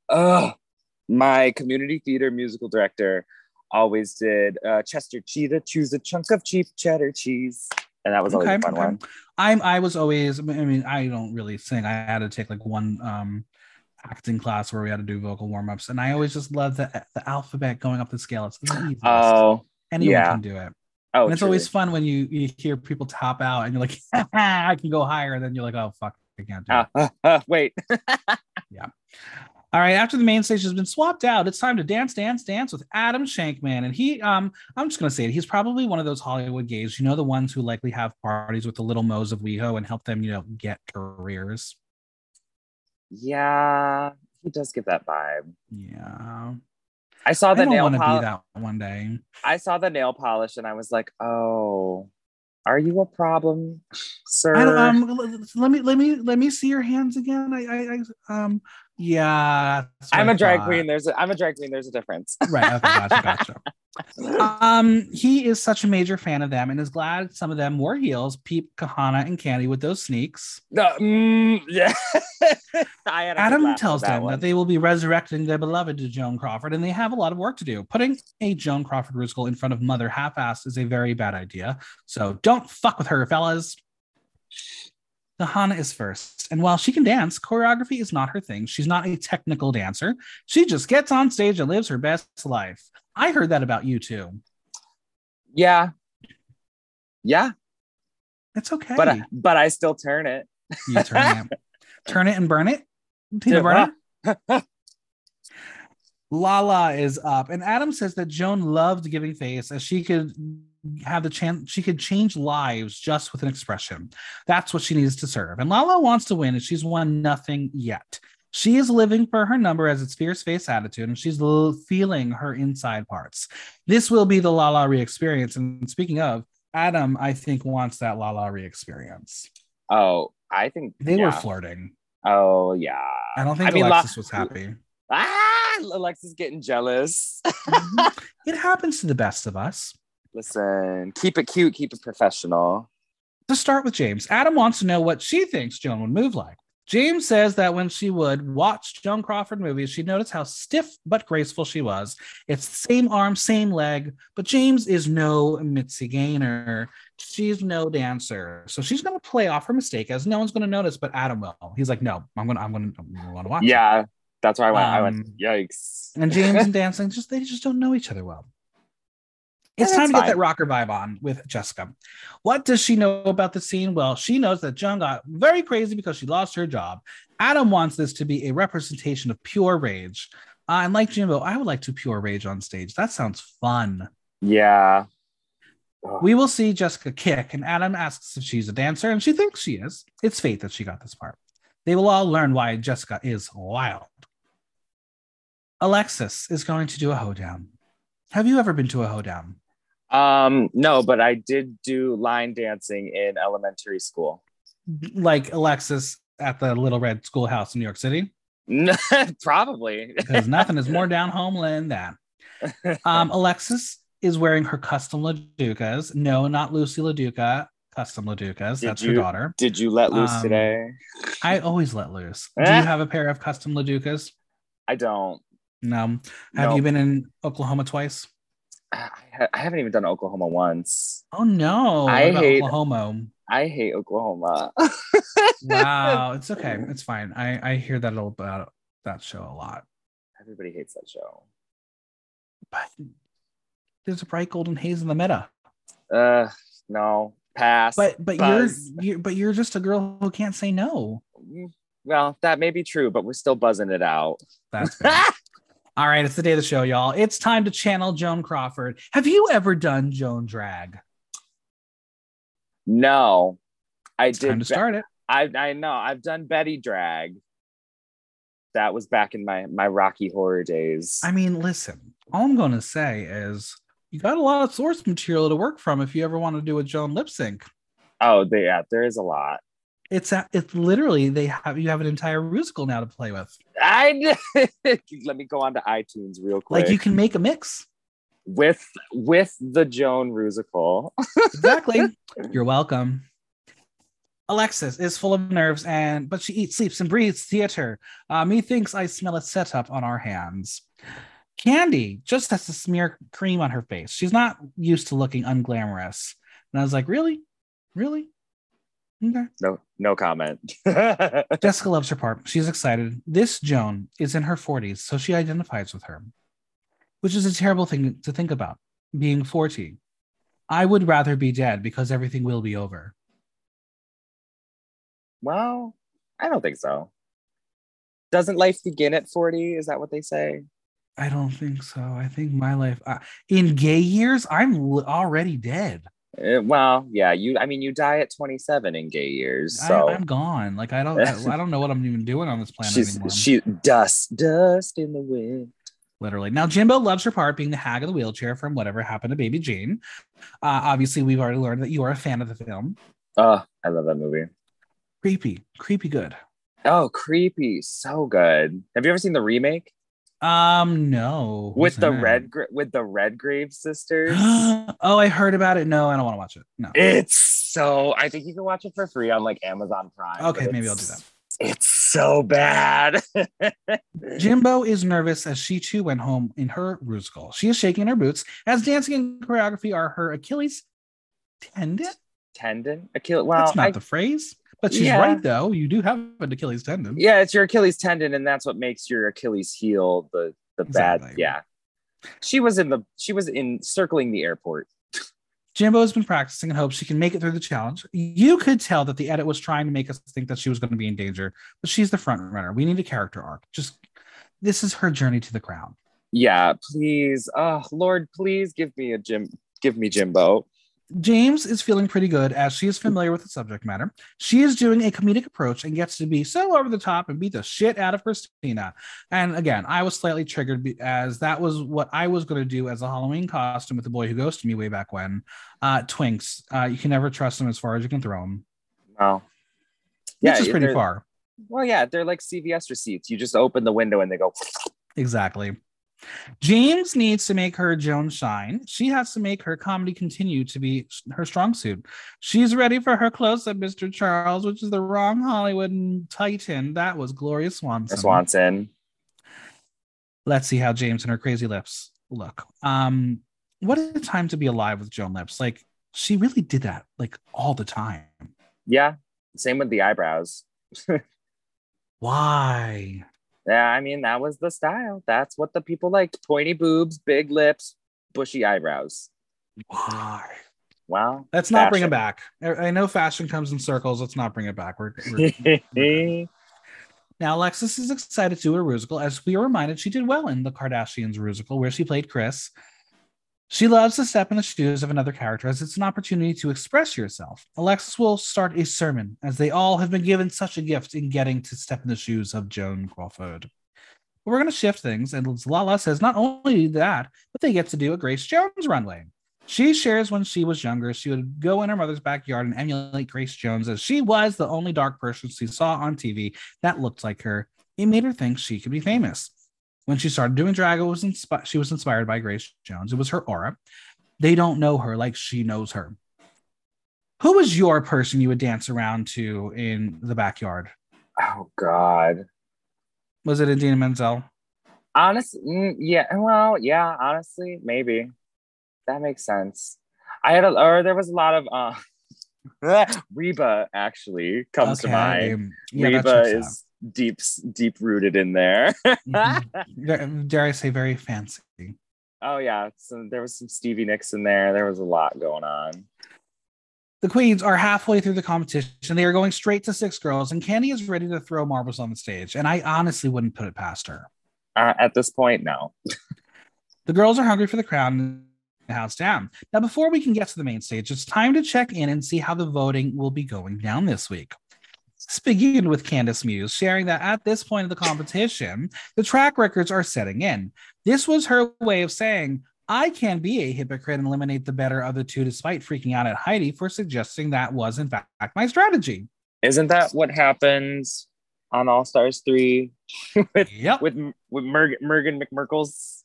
uh, my community theater musical director always did uh, Chester Cheetah choose a chunk of cheap cheddar cheese, and that was always a fun one. I'm I was always I mean I don't really sing. I had to take like one um acting class where we had to do vocal warm ups, and I always just love the the alphabet going up the scale. It's the easiest. Oh, Anyone yeah. can do it. Oh, and it's truly. always fun when you you hear people top out and you're like, I can go higher, and then you're like, oh fuck, I can't do it. Ah, ah, ah, wait. All right, after the main stage has been swapped out, it's time to dance, dance, dance with Adam Shankman. And he, um, I'm just gonna say it, he's probably one of those Hollywood gays, you know, the ones who likely have parties with the little mo's of WeHo and help them, you know, get careers. Yeah, he does give that vibe. Yeah. I saw I the don't nail want to be polish. that one day. I saw the nail polish and I was like, "Oh, are you a problem, sir?" I um, let me let me let me see your hands again. I, I, I um, yeah. I'm I a drag queen. There's a I'm a drag queen. There's a difference. Right. Okay. Gotcha. Gotcha. um, he is such a major fan of them and is glad some of them wore heels. Peep, Kahanna, and Candy with those sneaks. No, mm, yeah. I had a good Adam tells that them one. that they will be resurrecting their beloved Joan Crawford, and they have a lot of work to do. Putting a Joan Crawford musical in front of Mother half-assed is a very bad idea. So don't fuck with her, fellas. Kahanna is first, and while she can dance, choreography is not her thing. She's not a technical dancer. She just gets on stage and lives her best life. I heard that about you too. yeah, yeah, It's okay. but I, but I still turn it. you turn it, turn it and burn it. Tina Burner. Lala is up, and Adam says that Joan loved giving face as she could have the chance, she could change lives just with an expression. That's what she needs to serve. And Lala wants to win, and she's won nothing yet. She is living for her number as its fierce face attitude, and she's l- feeling her inside parts. This will be the Lala Ri experience. And speaking of, Adam, I think, wants that Lala Ri experience. Oh, I think They yeah. were flirting. Oh yeah. I don't think I mean, Alexis La- was happy. Ah, Alexa's getting jealous. it happens to the best of us. Listen, keep it cute, keep it professional. To start with Jaymes, Adam wants to know what she thinks Joan would move like. Jaymes says that when she would watch Joan Crawford movies, she'd notice how stiff but graceful she was. It's the same arm, same leg, but Jaymes is no Mitzi Gaynor. She's no dancer. So she's going to play off her mistake as no one's going to notice, but Adam will. He's like, no, I'm going to, I'm going to, I'm to watch. it." Yeah, that's why I went. I Um, went. Yikes. And Jaymes and dancing, just they just don't know each other well. It's time to that's get that rocker vibe on with Jessica. What does she know about the scene? Well, she knows that Joan got very crazy because she lost her job. Adam wants this to be a representation of pure rage. Uh, and like Jimbo, I would like to pure rage on stage. That sounds fun. Yeah. We will see Jessica kick, and Adam asks if she's a dancer, and she thinks she is. It's fate that she got this part. They will all learn why Jessica is wild. Alexis is going to do a hoedown. Have you ever been to a hoedown? Um, no, but I did do line dancing in elementary school. Like Alexis at the Little Red Schoolhouse in New York City? Probably. Because nothing is more down home than that. Um, Alexis is wearing her custom Laducas. No, not Lucy Laduca. Custom Laducas. Did That's you- her daughter. Did you let loose Um, today? I always let loose. Do you have a pair of custom Laducas? I don't. No. Have No. you been in Oklahoma twice? I, I haven't even done Oklahoma once. Oh no! I hate- Oklahoma. I hate Oklahoma. Wow, it's okay. It's fine. I I hear that about that show a lot. Everybody hates that show. But there's a bright golden haze in the meta. Uh, no, pass. But but Buzz. you're you're but you're just a girl who can't say no. Mm, well, that may be true, but we're still buzzing it out. That's bad. All right, it's the day of the show, y'all. It's time to channel Joan Crawford. Have you ever done Joan drag? no, I It's time did. to start it. I I know I've done Betty drag. That was back in my my Rocky Horror days. I mean, listen, all I'm going to say is you got a lot of source material to work from if you ever want to do a Joan lip sync. oh, yeah, there is a lot. It's it's literally they have you have an entire musical now to play with. I let me go on to iTunes real quick. Like you can make a mix. with with the Joan Rusical. Exactly. You're welcome. Alexis is full of nerves and but she eats, sleeps, and breathes theater. Uh, methinks I smell a setup on our hands. Candy just has to smear cream on her face. She's not used to looking unglamorous. And I was like, really? Really? Okay. No, no comment. Jessica loves her part. She's excited. This Joan is in her 40s, so she identifies with her, which is a terrible thing to think about, being 40. I would rather be dead because everything will be over. well, I don't think so. Doesn't life begin at 40? Is that what they say? I don't think so. I think my life, uh, in gay years, I'm already dead. Uh, well, yeah, you I mean you die at 27 in gay years. So I, I'm gone. Like I don't, I, I don't know what I'm even doing on this planet she's anymore. she dust, dust in the wind. literally. Now, Jimbo loves her part being the hag of the wheelchair from whatever happened to Baby Jane. Uh, obviously, we've already learned that you are a fan of the film. Oh, I love that movie. Creepy, creepy good. Oh, creepy. So good. Have you ever seen the remake Um, no. with the it? red with the Redgrave sisters? oh, I heard about it. No, I don't want to watch it. No. it's so I think you can watch it for free on like Amazon Prime. Okay, maybe I'll do that. It's so bad. Jimbo is nervous as she too went home in her musical. She is shaking her boots as dancing and choreography are her Achilles tendon. Tendon? Achilles. Well, That's not I- the phrase, but she's Yeah. right though. You do have an Achilles tendon. yeah, it's your Achilles tendon, and that's what makes your Achilles heel the the bad. Yeah. She was in the she was in circling the airport. Jimbo has been practicing and hopes she can make it through the challenge. You could tell that the edit was trying to make us think that she was going to be in danger, but she's the front runner. We need a character arc. Just this is her journey to the crown. Yeah, please. Oh Lord, please give me a Jim give me Jimbo. Jaymes is feeling pretty good as she is familiar with the subject matter. She is doing a comedic approach and gets to be so over the top and beat the shit out of Christina. And again, I was slightly triggered as that was what I was going to do as a Halloween costume with the boy who ghosted me way back when. Uh, Twinks, uh, you can never trust them as far as you can throw them. No. Yeah, which is pretty far. Well, yeah, they're like CVS receipts. You just open the window and they go. Exactly. Jaymes needs to make her Joan shine. She has to make her comedy continue to be her strong suit. She's ready for her close up, Mr. Charles, which is the wrong Hollywood titan. That was Gloria Swanson. Swanson. Let's see how Jaymes and her crazy lips look. Um, what a time to be alive with Joan Lips. Like she really did that like all the time. Yeah. Same with the eyebrows. Why? Yeah, I mean, that was the style. That's what the people liked. Pointy boobs, big lips, bushy eyebrows. Why? Wow. Let's not bring it back. I I know fashion comes in circles. Let's not bring it back. We're, we're Now, Alexis is excited to do a musical, as we are reminded she did well in the Kardashians musical, where she played Kris. She loves to step in the shoes of another character as it's an opportunity to express yourself. Alexis will start a sermon, as they all have been given such a gift in getting to step in the shoes of Joan Crawford. But we're going to shift things, and Lala says not only that, but they get to do a Grace Jones runway. She shares when she was younger, she would go in her mother's backyard and emulate Grace Jones, as she was the only dark person she saw on TV that looked like her. It made her think she could be famous. When she started doing drag, it was inspi- she was inspired by Grace Jones. It was her aura. They don't know her like she knows her. Who was your person you would dance around to in the backyard? oh, God. Was it Idina Menzel? Honestly, mm, yeah. Well, yeah, honestly, maybe. That makes sense. I had a, or there was a lot of, uh, Reba actually comes to mind. Yeah, Reba is deep, deep rooted in there. Mhm. Dare I say, very fancy. oh, yeah. So there was some Stevie Nicks in there. There was a lot going on. The queens are halfway through the competition. They are going straight to six girls, and Candy is ready to throw marbles on the stage. And I honestly wouldn't put it past her. Uh, at this point, no. The girls are hungry for the crown and the house down. Now, before we can get to the main stage, it's time to check in and see how the voting will be going down this week. Let's begin with Candace Muse sharing that at this point of the competition, the track records are setting in. This was her way of saying, I can be a hypocrite and eliminate the better of the two, despite freaking out at Heidi for suggesting that was, in fact, my strategy. Isn't that what happens on All Stars 3 with, Yep. with, with Mer- Mergen McMurkles?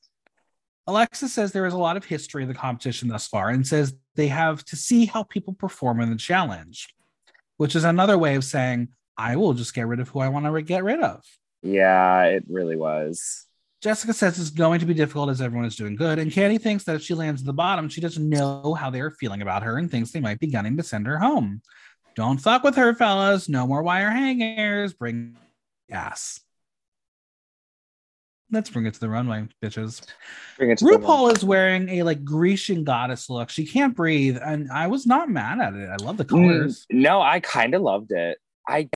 Alexis says there is a lot of history of the competition thus far and says they have to see how people perform in the challenge, which is another way of saying, I will just get rid of who I want to get rid of. Yeah, it really was. Jessica says it's going to be difficult as everyone is doing good. And Candy thinks that if she lands at the bottom, she doesn't know how they are feeling about her and thinks they might be gunning to send her home. Don't fuck with her, fellas. No more wire hangers. Bring ass. Let's bring it to the runway, bitches. Bring it to the RuPaul is wearing a like Grecian goddess look. She can't breathe, and I was not mad at it. I love the Mm, colors. no, I kind of loved it. I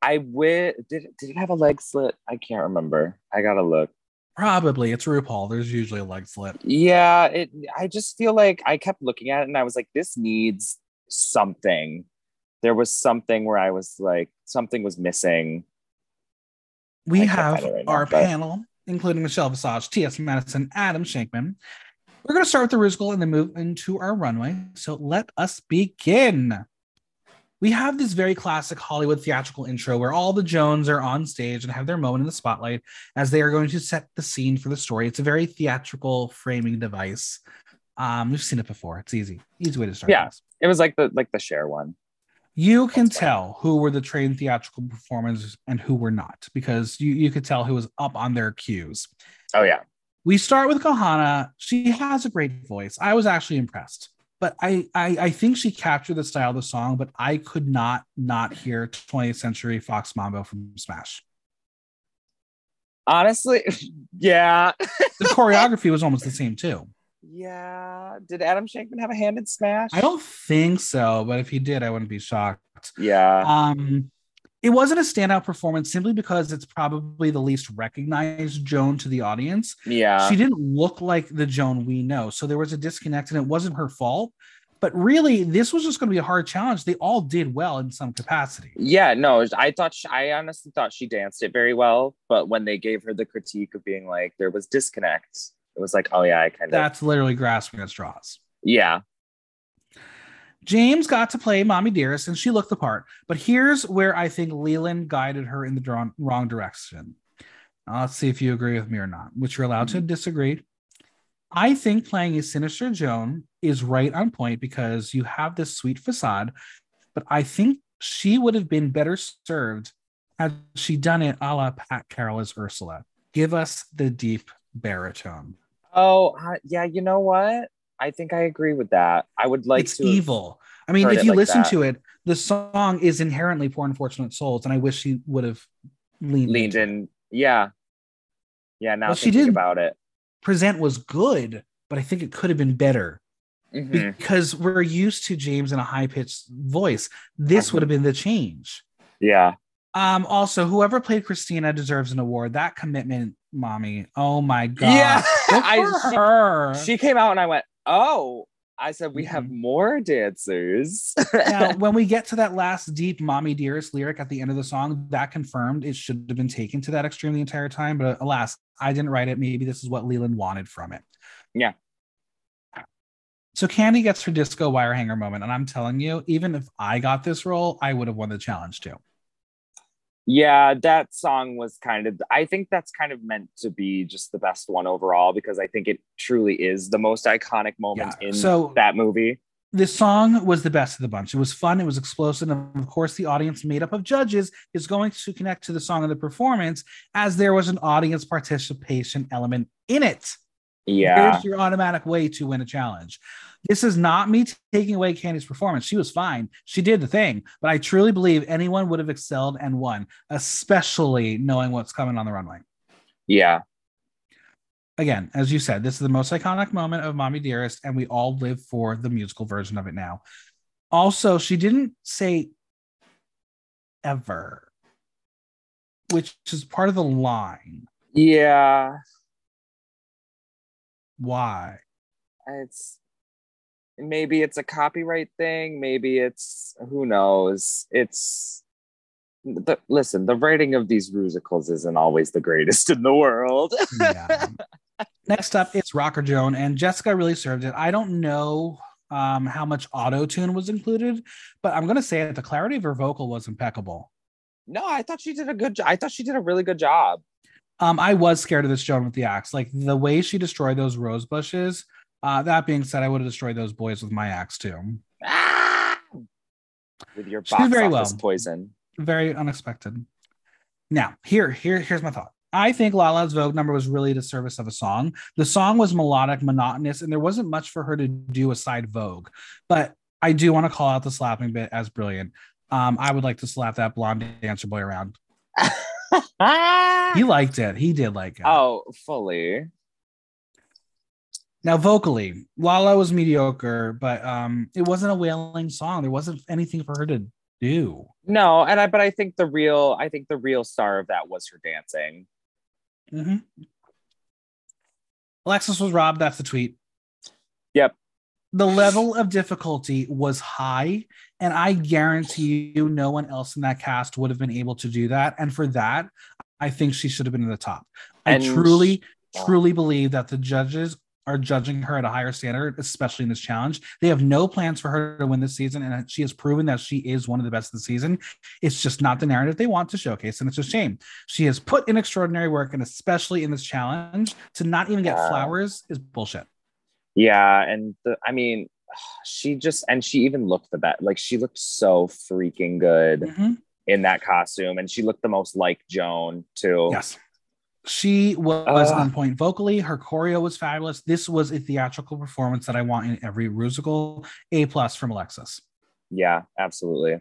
I did did it have a leg slit? I can't remember. I gotta look. Probably it's RuPaul. There's usually a leg slit. Yeah, it I just feel like I kept looking at it and I was like, this needs something. There was something where I was like, something was missing. We have right now, our but- panel, including Michelle Visage, T.S. Madison, Adam Shankman. We're going to start with the musical and then move into our runway. So let us begin. We have this very classic Hollywood theatrical intro where all the Joans are on stage and have their moment in the spotlight as they are going to set the scene for the story. It's a very theatrical framing device. Um, we've seen it before. It's easy, easy way to start. Yeah. things. It was like the like the Cher one. You can That's tell who were the trained theatrical performers and who were not because you, you could tell who was up on their cues. Oh yeah. We start with Kahanna. She has a great voice. I was actually impressed, but I, I I think she captured the style of the song. But I could not not hear 20th Century Fox Mambo from Smash. Honestly, yeah. The choreography was almost the same too. Yeah. Did Adam Shankman have a hand in Smash? I don't think so, but if he did, I wouldn't be shocked. Yeah. Um, it wasn't a standout performance simply because it's probably the least recognized Joan to the audience. Yeah. she didn't look like the Joan we know. So there was a disconnect and it wasn't her fault. But really, this was just going to be a hard challenge. They all did well in some capacity. Yeah, no, I thought she, I honestly thought she danced it very well, but when they gave her the critique of being like there was disconnect, it was like, oh yeah, I kind of That's literally grasping at straws. yeah, Jaymes got to play Mommy Dearest and she looked the part. But here's where I think Leland guided her in the wrong, direction. Now, let's see if you agree with me or not, which you're allowed to mm-hmm. disagree. I think playing a sinister Joan is right on point because you have this sweet facade, but I think she would have been better served had she done it a la Pat Carroll as Ursula. Give us the deep baritone. Oh, uh, yeah. You know what? I think I agree with that. I would like it's to. evil. I mean, if you like listen that. to it, the song is inherently for unfortunate souls, and I wish she would have leaned, Leaned in. Yeah. Yeah. Now Well, she did- about it. Present was good, but I think it could have been better Mhm. because we're used to Jaymes in a high pitched voice. This Uh-huh. would have been the change. Yeah. Um, also, whoever played Christina deserves an award. That commitment, mommy. Oh my god. Yeah. I- she- She came out and I went, oh. I said, we have Mhm. more dancers. now, when we get to that last deep "Mommy Dearest" lyric at the end of the song, that confirmed it should have been taken to that extreme the entire time. But alas, I didn't write it. Maybe this is what Leland wanted from it. Yeah. So Candy gets her disco wire hanger moment, and I'm telling you, even if I got this role, I would have won the challenge too. Yeah, that song was kind of, I think that's kind of meant to be just the best one overall because I think it truly is the most iconic moment Yeah. in So- that movie. This song was the best of the bunch. It was fun. It was explosive. And of course, the audience made up of judges is going to connect to the song and the performance as there was an audience participation element in it. Yeah. Here's your automatic way to win a challenge. This is not me taking away Candy's performance. She was fine. She did the thing, but I truly believe anyone would have excelled and won, especially knowing what's coming on the runway. Yeah. Again, as you said, this is the most iconic moment of Mommy Dearest, and we all live for the musical version of it now. Also, she didn't say ever, which is part of the line. Yeah. Why? It's maybe it's a copyright thing. Maybe it's who knows. It's the, listen, the writing of these musicals isn't always the greatest in the world. yeah. Next up, it's Rocker Joan, and Jessica really served it. I don't know um, how much auto tune was included, but I'm going to say that the clarity of her vocal was impeccable. no, I thought she did a good job. I thought she did a really good job. Um, I was scared of this Joan with the axe, like the way she destroyed those rose bushes. Uh, that being said, I would have destroyed those boys with my axe too. Ah! With your box very well. poison. Very unexpected. Now, here, here, here's my thought. I think Lala's Vogue number was really the service of a song. The song was melodic, monotonous, and there wasn't much for her to do aside Vogue. But I do want to call out the slapping bit as brilliant. Um, I would like to slap that blonde dancer boy around. He liked it. He did like it. oh, fully. Now, vocally, Lala was mediocre, but um, it wasn't a wailing song. There wasn't anything for her to do. No, and I but I think the real I think the real star of that was her dancing. Mhm. Alexis was robbed. That's the tweet. Yep. The level of difficulty was high, and I guarantee you, no one else in that cast would have been able to do that. And for that, I think she should have been in the top. I And truly, sh- truly believe that the judges are judging her at a higher standard, especially in this challenge. They have no plans for her to win this season, and she has proven that she is one of the best of the season. It's just not the narrative they want to showcase, and it's a shame. She has put in extraordinary work, and especially in this challenge, to not even get Yeah. flowers is bullshit. Yeah, and the, I mean, she just and she even looked the best. Like she looked so freaking good Mhm. in that costume, and she looked the most like Joan too. Yes. She was Ugh. on point vocally. Her choreo was fabulous. This was a theatrical performance that I want in every musical. A plus from Alexis. Yeah, absolutely.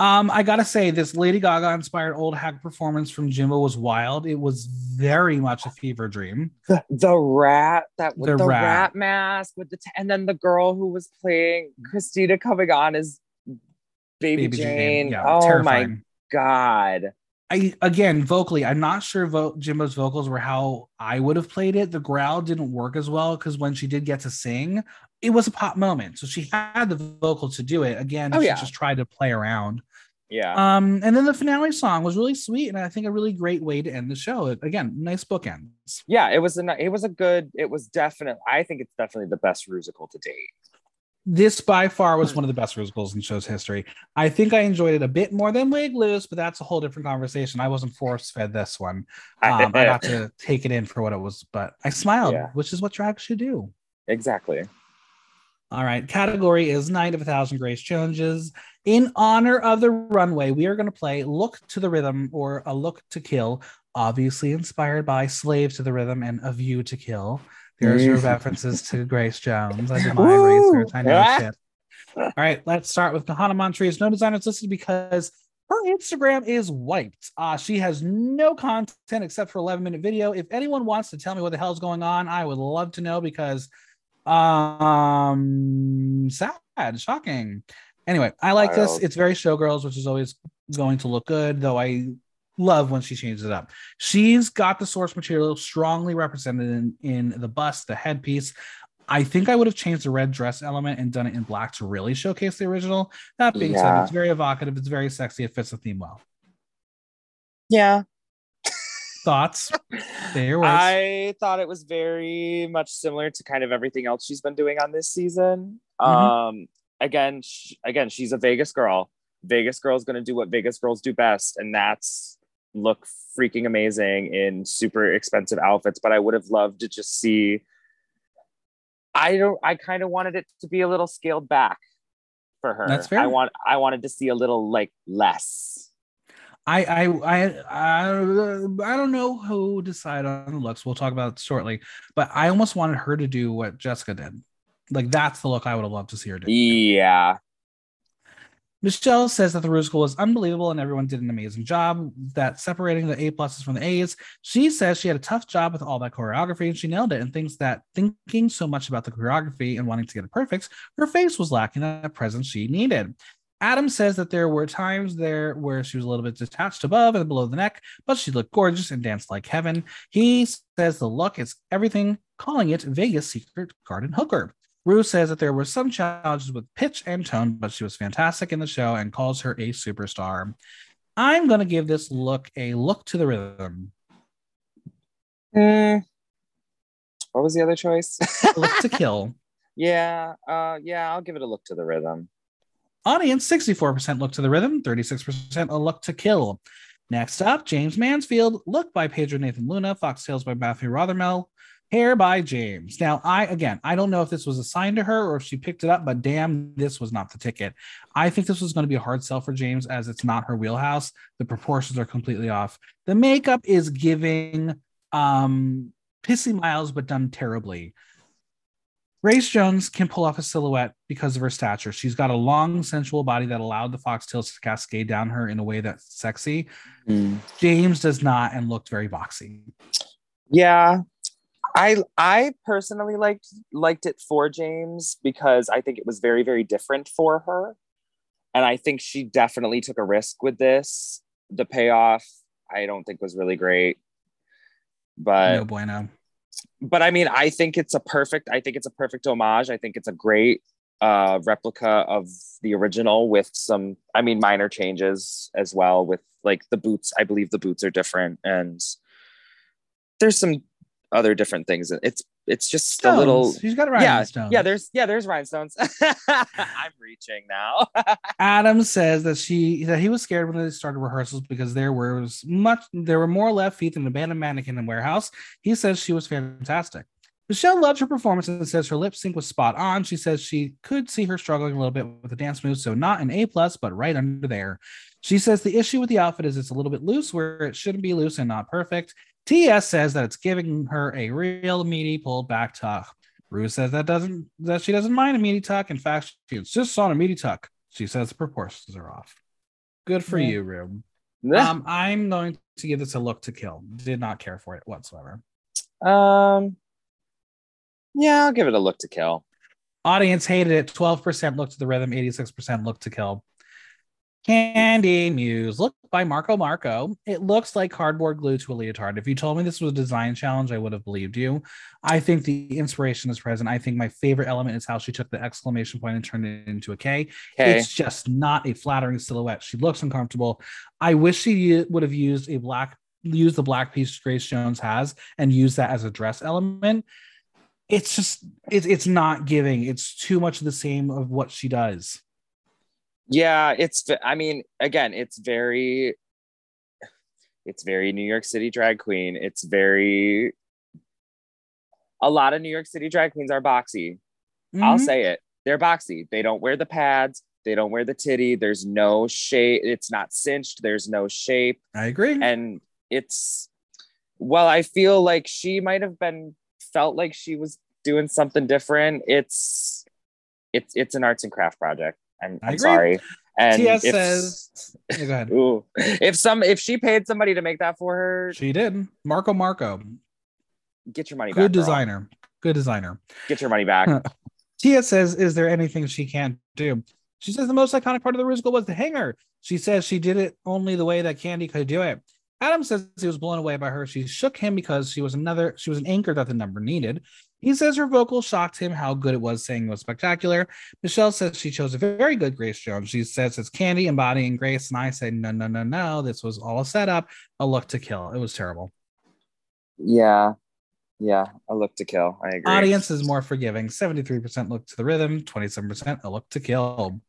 Um, I gotta say, this Lady Gaga inspired old hag performance from Jimbo was wild. It was very much a fever dream. The, the rat that with The the, rat. rat. mask with the t- and then the girl who was playing Christina coming on as Baby, Baby Jane. Yeah, oh my god. I again vocally, I'm not sure vo- Jimbo's vocals were how I would have played it. The growl didn't work as well because when she did get to sing, it was a pop moment. So she had the vocal to do it. Again, Oh, she yeah. just tried to play around. Yeah. Um, and then the finale song was really sweet, and I think a really great way to end the show. Again, nice bookends. yeah, it was a it was a good, it was definitely I think it's definitely the best musical to date. This by far was one of the best musicals in show's history. I think I enjoyed it a bit more than Wigloose, but that's a whole different conversation. I wasn't force fed this one. Um, I got to take it in for what it was, but I smiled, Yeah. which is what drag should do. exactly. All right. Category is Night of a Thousand Grace Challenges. In honor of the runway, we are going to play Look to the Rhythm or A Look to Kill, obviously inspired by Slave to the Rhythm and A View to Kill. There's your references to Grace Jones. I did my Woo! research. I know Ah. shit. All right. Let's start with Kahanna Montrese. No designers listed because her Instagram is wiped. Uh, she has no content except for 11 minute video. If anyone wants to tell me what the hell's going on, I would love to know because um sad, shocking. Anyway, I like this. It's very showgirls, which is always going to look good, though I love when she changes it up. She's got the source material strongly represented in, in the bust, the headpiece. I think I would have changed the red dress element and done it in black to really showcase the original. That being said, it's very evocative, it's very sexy, it fits the theme well. Yeah. Thoughts? There was I thought it was very much similar to kind of everything else she's been doing on this season. Mhm. Um, again, sh- again, she's a Vegas girl. Vegas girl's gonna do what Vegas girls do best, and that's look freaking amazing in super expensive outfits. But I would have loved to just see. I don't. I kind of wanted it to be a little scaled back for her. That's fair. I want. I wanted to see a little like less. I I I I, I don't know who decide on the looks. We'll talk about it shortly. But I almost wanted her to do what Jessica did. Like that's the look I would have loved to see her do. Yeah. Michelle says that the Rusical was unbelievable and everyone did an amazing job. That separating the A pluses from the A's. She says she had a tough job with all that choreography and she nailed it. And thinks that thinking so much about the choreography and wanting to get it perfect, her face was lacking that presence she needed. Adam says that there were times there where she was a little bit detached above and below the neck, but she looked gorgeous and danced like heaven. He says the look is everything, calling it Vegas Secret Garden Hooker. Ru says that there were some challenges with pitch and tone, but she was fantastic in the show and calls her a superstar. I'm going to give this look a look to the rhythm. Hmm. What was the other choice? look to kill. yeah. Uh. Yeah. I'll give it a look to the rhythm. Audience 64% look to the rhythm, 36% a look to kill. Next up, Jaymes Mansfield, look by Pedro Nathan Luna, Fox Foxtails by Matthew Rothermel, hair by Jaymes. Now, I again, I don't know if this was assigned to her or if she picked it up, but damn, this was not the ticket. I think this was going to be a hard sell for Jaymes as it's not her wheelhouse. The proportions are completely off. The makeup is giving um Pissi Myles, but done terribly. Grace Jones can pull off a silhouette because of her stature. She's got a long, sensual body that allowed the foxtails to cascade down her in a way that's sexy. Jaymes does not and looked very boxy. Yeah. I I personally liked liked it for Jaymes because I think it was very very different for her, and I think she definitely took a risk with this. The payoff I don't think was really great, but no bueno. but I mean, I think it's a perfect. I think it's a perfect homage. I think it's a great uh, replica of the original with some, I mean, minor changes as well. With like the boots, I believe the boots are different, and there's some other different things. It's it's just a little. Stones. She's got Yeah, rhinestones. yeah. There's yeah, there's rhinestones. I'm reaching now. Adam says that she that he was scared when they started rehearsals because there was much there were more left feet than an abandoned mannequin in warehouse. He says she was fantastic. Michelle loved her performance and says her lip sync was spot on. She says she could see her struggling a little bit with the dance moves, so not an A plus, but right under there. She says the issue with the outfit is it's a little bit loose where it shouldn't be loose and not perfect. TS says that it's giving her a real meaty pulled back tuck. Ru says that doesn't that she doesn't mind a meaty tuck. In fact, she insists on a meaty tuck. She says the proportions are off. Good for Yeah. you, Ru. Um, I'm going to give this a look to kill. Did not care for it whatsoever. um, yeah, I'll give it a look to kill. Audience hated it. 12% looked to the rhythm, 86% looked to kill. Candy Muse, look by Marco Marco. It looks like cardboard glue to a leotard. If you told me this was a design challenge, I would have believed you. I think the inspiration is present. I think my favorite element is how she took the exclamation point and turned it into a K. It's just not a flattering silhouette. She looks uncomfortable. I wish she would have used a black, used the black piece Grace Jones has and used that as a dress element. it's just it's it's not giving. It's too much of the same of what she does. Yeah, it's I mean, again, it's very it's very New York City drag queen. It's very a lot of New York City drag queens are boxy. I'll Mhm. say it. They're boxy. They don't wear the pads. They don't wear the titty. There's no shape. It's not cinched. There's no shape. I agree. And it's well, I feel like she might have been felt like she was doing something different. It's it's it's an arts and craft project. I'm, I'm sorry. And TS if, says, yeah, go ahead. ooh, if some if she paid somebody to make that for her, She did. Marco Marco, get your money back. good girl. designer. Good designer. Get your money back. TS says, Is there anything she can't do? She says the most iconic part of the musical was the hanger. She says she did it only the way that Candy could do it. Adam says he was blown away by her. She shook him because she was another, she was an anchor that the number needed. He says her vocal shocked him how good it was, saying it was spectacular. Michelle says she chose a very good Grace Jones. She says it's Candy embodying Grace. And I say, no, no, no, no. This was all a setup, a look to kill. It was terrible. yeah. Yeah. A look to kill. I agree. Audience is more forgiving. 73% look to the rhythm, 27% a look to kill.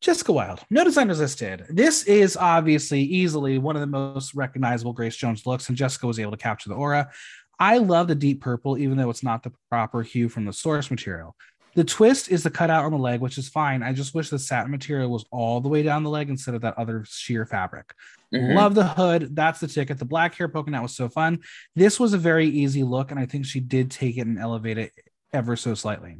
Jessica Wilde, no designers listed. This is obviously easily one of the most recognizable Grace Jones looks, and Jessica was able to capture the aura. I love the deep purple, even though it's not the proper hue from the source material. The twist is the cutout on the leg, which is fine. I just wish the satin material was all the way down the leg instead of that other sheer fabric. Mhm. Love the hood. That's the ticket. The black hair poking out was so fun. This was a very easy look, and I think she did take it and elevate it ever so slightly.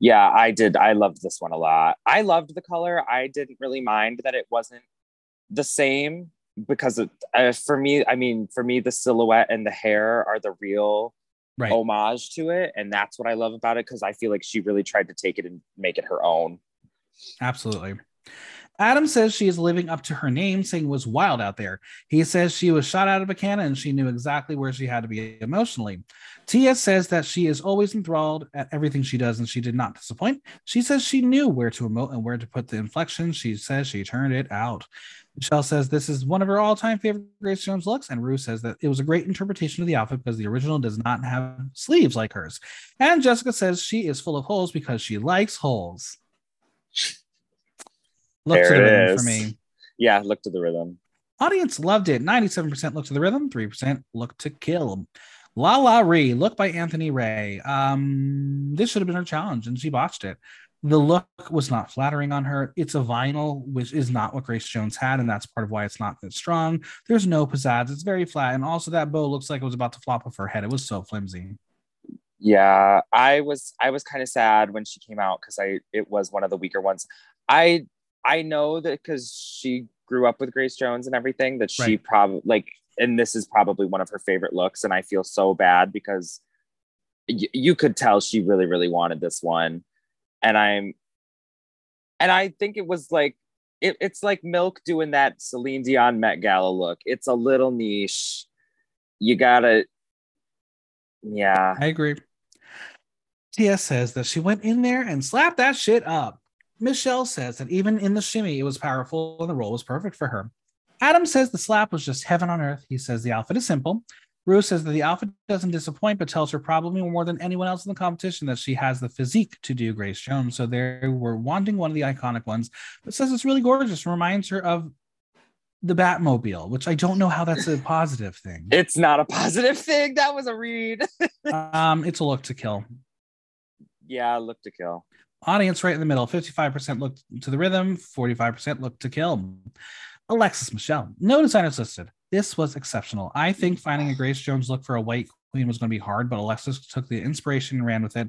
Yeah, I did. I loved this one a lot. I loved the color. I didn't really mind that it wasn't the same because it, uh, for me, I mean, for me, the silhouette and the hair are the real Right. homage to it. And that's what I love about it because I feel like she really tried to take it and make it her own. Absolutely. Adam says she is living up to her name, saying it was wild out there. He says she was shot out of a cannon and she knew exactly where she had to be emotionally. TS says that she is always enthralled at everything she does and she did not disappoint. She says she knew where to emote and where to put the inflection. She says she turned it out. Michelle says this is one of her all time favorite Grace Jones looks. And Ru says that it was a great interpretation of the outfit because the original does not have sleeves like hers. And Jessica says she is full of holes because she likes holes. Look to There the it rhythm is. for me. Yeah, look to the rhythm. Audience loved it. 97% look to the rhythm, 3% look to kill. Lala Ri, look by Anthony Ray. Um, this should have been her challenge, and she botched it. The look was not flattering on her. It's a vinyl, which is not what Grace Jones had, and that's part of why it's not that strong. There's no pizzazz. It's very flat, and also that bow looks like it was about to flop off her head. It was so flimsy. Yeah, I was I was kind of sad when she came out because I it was one of the weaker ones. I I know that because she grew up with Grace Jones and everything that she Right. probably like, and this is probably one of her favorite looks, and I feel so bad because y- you could tell she really really wanted this one, and I'm, and I think it was like. It, it's like Milk doing that Celine Dion Met Gala look. It's a little niche. You gotta, yeah. I agree. TS says that she went in there and slapped that shit up. Michelle says that even in the shimmy, it was powerful and the role was perfect for her. Adam says the slap was just heaven on earth. He says the outfit is simple. Ru says that the outfit doesn't disappoint, but tells her probably more than anyone else in the competition that she has the physique to do Grace Jones. So they were wanting one of the iconic ones, but says it's really gorgeous. And reminds her of the Batmobile, which I don't know how that's a positive thing. It's not a positive thing. That was a read. Um, it's a look to kill. yeah, look to kill. Audience right in the middle 55% look to the rhythm, 45% look to kill. Alexis Michelle, no designers listed. This was exceptional. I think finding a Grace Jones look for a white queen was going to be hard, but Alexis took the inspiration and ran with it.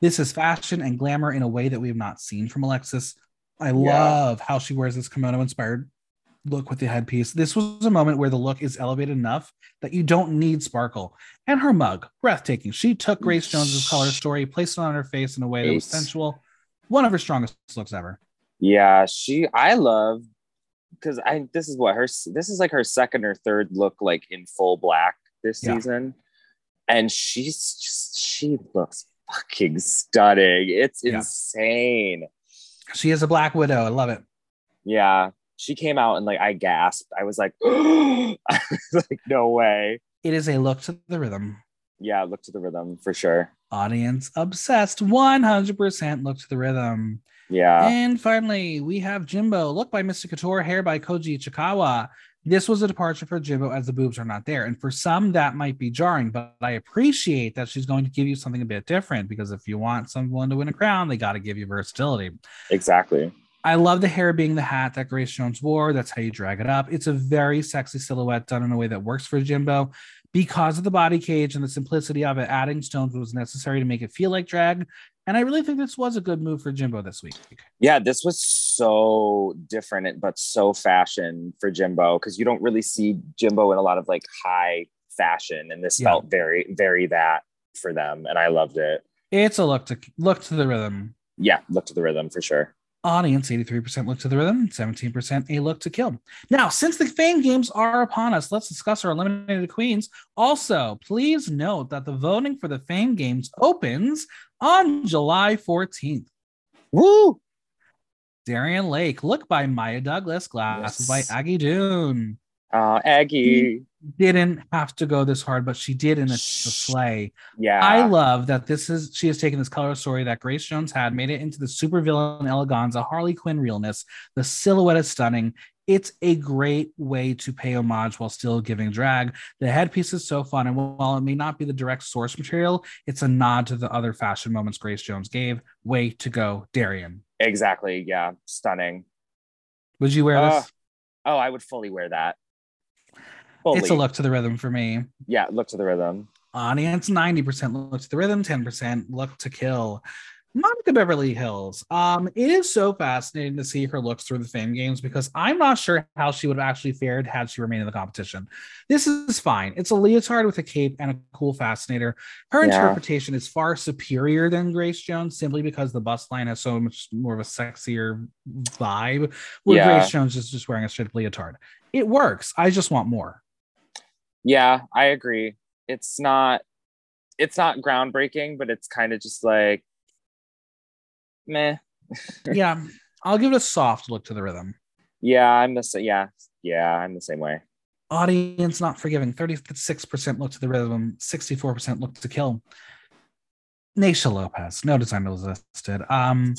This is fashion and glamour in a way that we have not seen from Alexis. I love how she wears this kimono inspired look with the headpiece. This was a moment where the look is elevated enough that you don't need sparkle. And her mug, breathtaking. She took Grace Jones's color story, placed it on her face in a way that was sensual. One of her strongest looks ever. Yeah, she. I love because I. This is what her. This is like her second or third look like in full black this Yeah. season, and she's just. She looks fucking stunning. It's Yeah. insane. She is a black widow. I love it. Yeah, she came out and like I gasped. I was like, I was like, no way. It is a look to the rhythm. Yeah, look to the rhythm for sure. Audience obsessed, 100% look to the rhythm. Yeah. And finally, we have Jimbo, look by Mr. Couture, hair by Koji Ichikawa. This was a departure for Jimbo as the boobs are not there. And for some, that might be jarring, but I appreciate that she's going to give you something a bit different because if you want someone to win a crown, they got to give you versatility. Exactly. I love the hair being the hat that Grace Jones wore. That's how you drag it up. It's a very sexy silhouette done in a way that works for Jimbo. Because of the body cage and the simplicity of it, adding stones was necessary to make it feel like drag. And I really think this was a good move for Jimbo this week. Yeah, this was so different, but so fashion for Jimbo because you don't really see Jimbo in a lot of like high fashion, and this Yeah. felt very, very that for them, and I loved it. It's a look to look to the rhythm. Yeah, look to the rhythm for sure. Audience 83% look to the rhythm, 17% a look to kill. Now, since the fame games are upon us, let's discuss our eliminated queens. Also, please note that the voting for the fame games opens on July 14th. Woo! Darienne Lake, look by Maya Douglas, glasses Yes. by Aggy Dune. Uh, Aggie. Didn't have to go this hard, but she did in a, a sleigh. Yeah. I love that this is she has taken this color story that Grace Jones had, made it into the supervillain eleganza, Harley Quinn realness. The silhouette is stunning. It's a great way to pay homage while still giving drag. The headpiece is so fun, and while it may not be the direct source material, it's a nod to the other fashion moments Grace Jones gave. Way to go, Darienne. exactly. Yeah. Stunning. Would you wear Uh, this? Oh, I would fully wear that. Fully. It's a look to the rhythm for me. Yeah, look to the rhythm. Audience 90% look to the rhythm, 10% look to kill. Monica Beverly Hillz. Um, it is so fascinating to see her looks through the fame games because I'm not sure how she would have actually fared had she remained in the competition. This is fine. It's a leotard with a cape and a cool fascinator. Her Yeah. interpretation is far superior than Grace Jones simply because the bust line has so much more of a sexier vibe, where Yeah. Grace Jones is just wearing a straight leotard. It works. I just want more. Yeah, I agree. It's not it's not groundbreaking, but it's kind of just like meh. yeah, I'll give it a soft look to the rhythm. Yeah, I'm the same. Yeah, yeah, I'm the same way. Audience not forgiving. 36% look to the rhythm, 64% look to kill. Naysha Lopez, no design was listed. Um,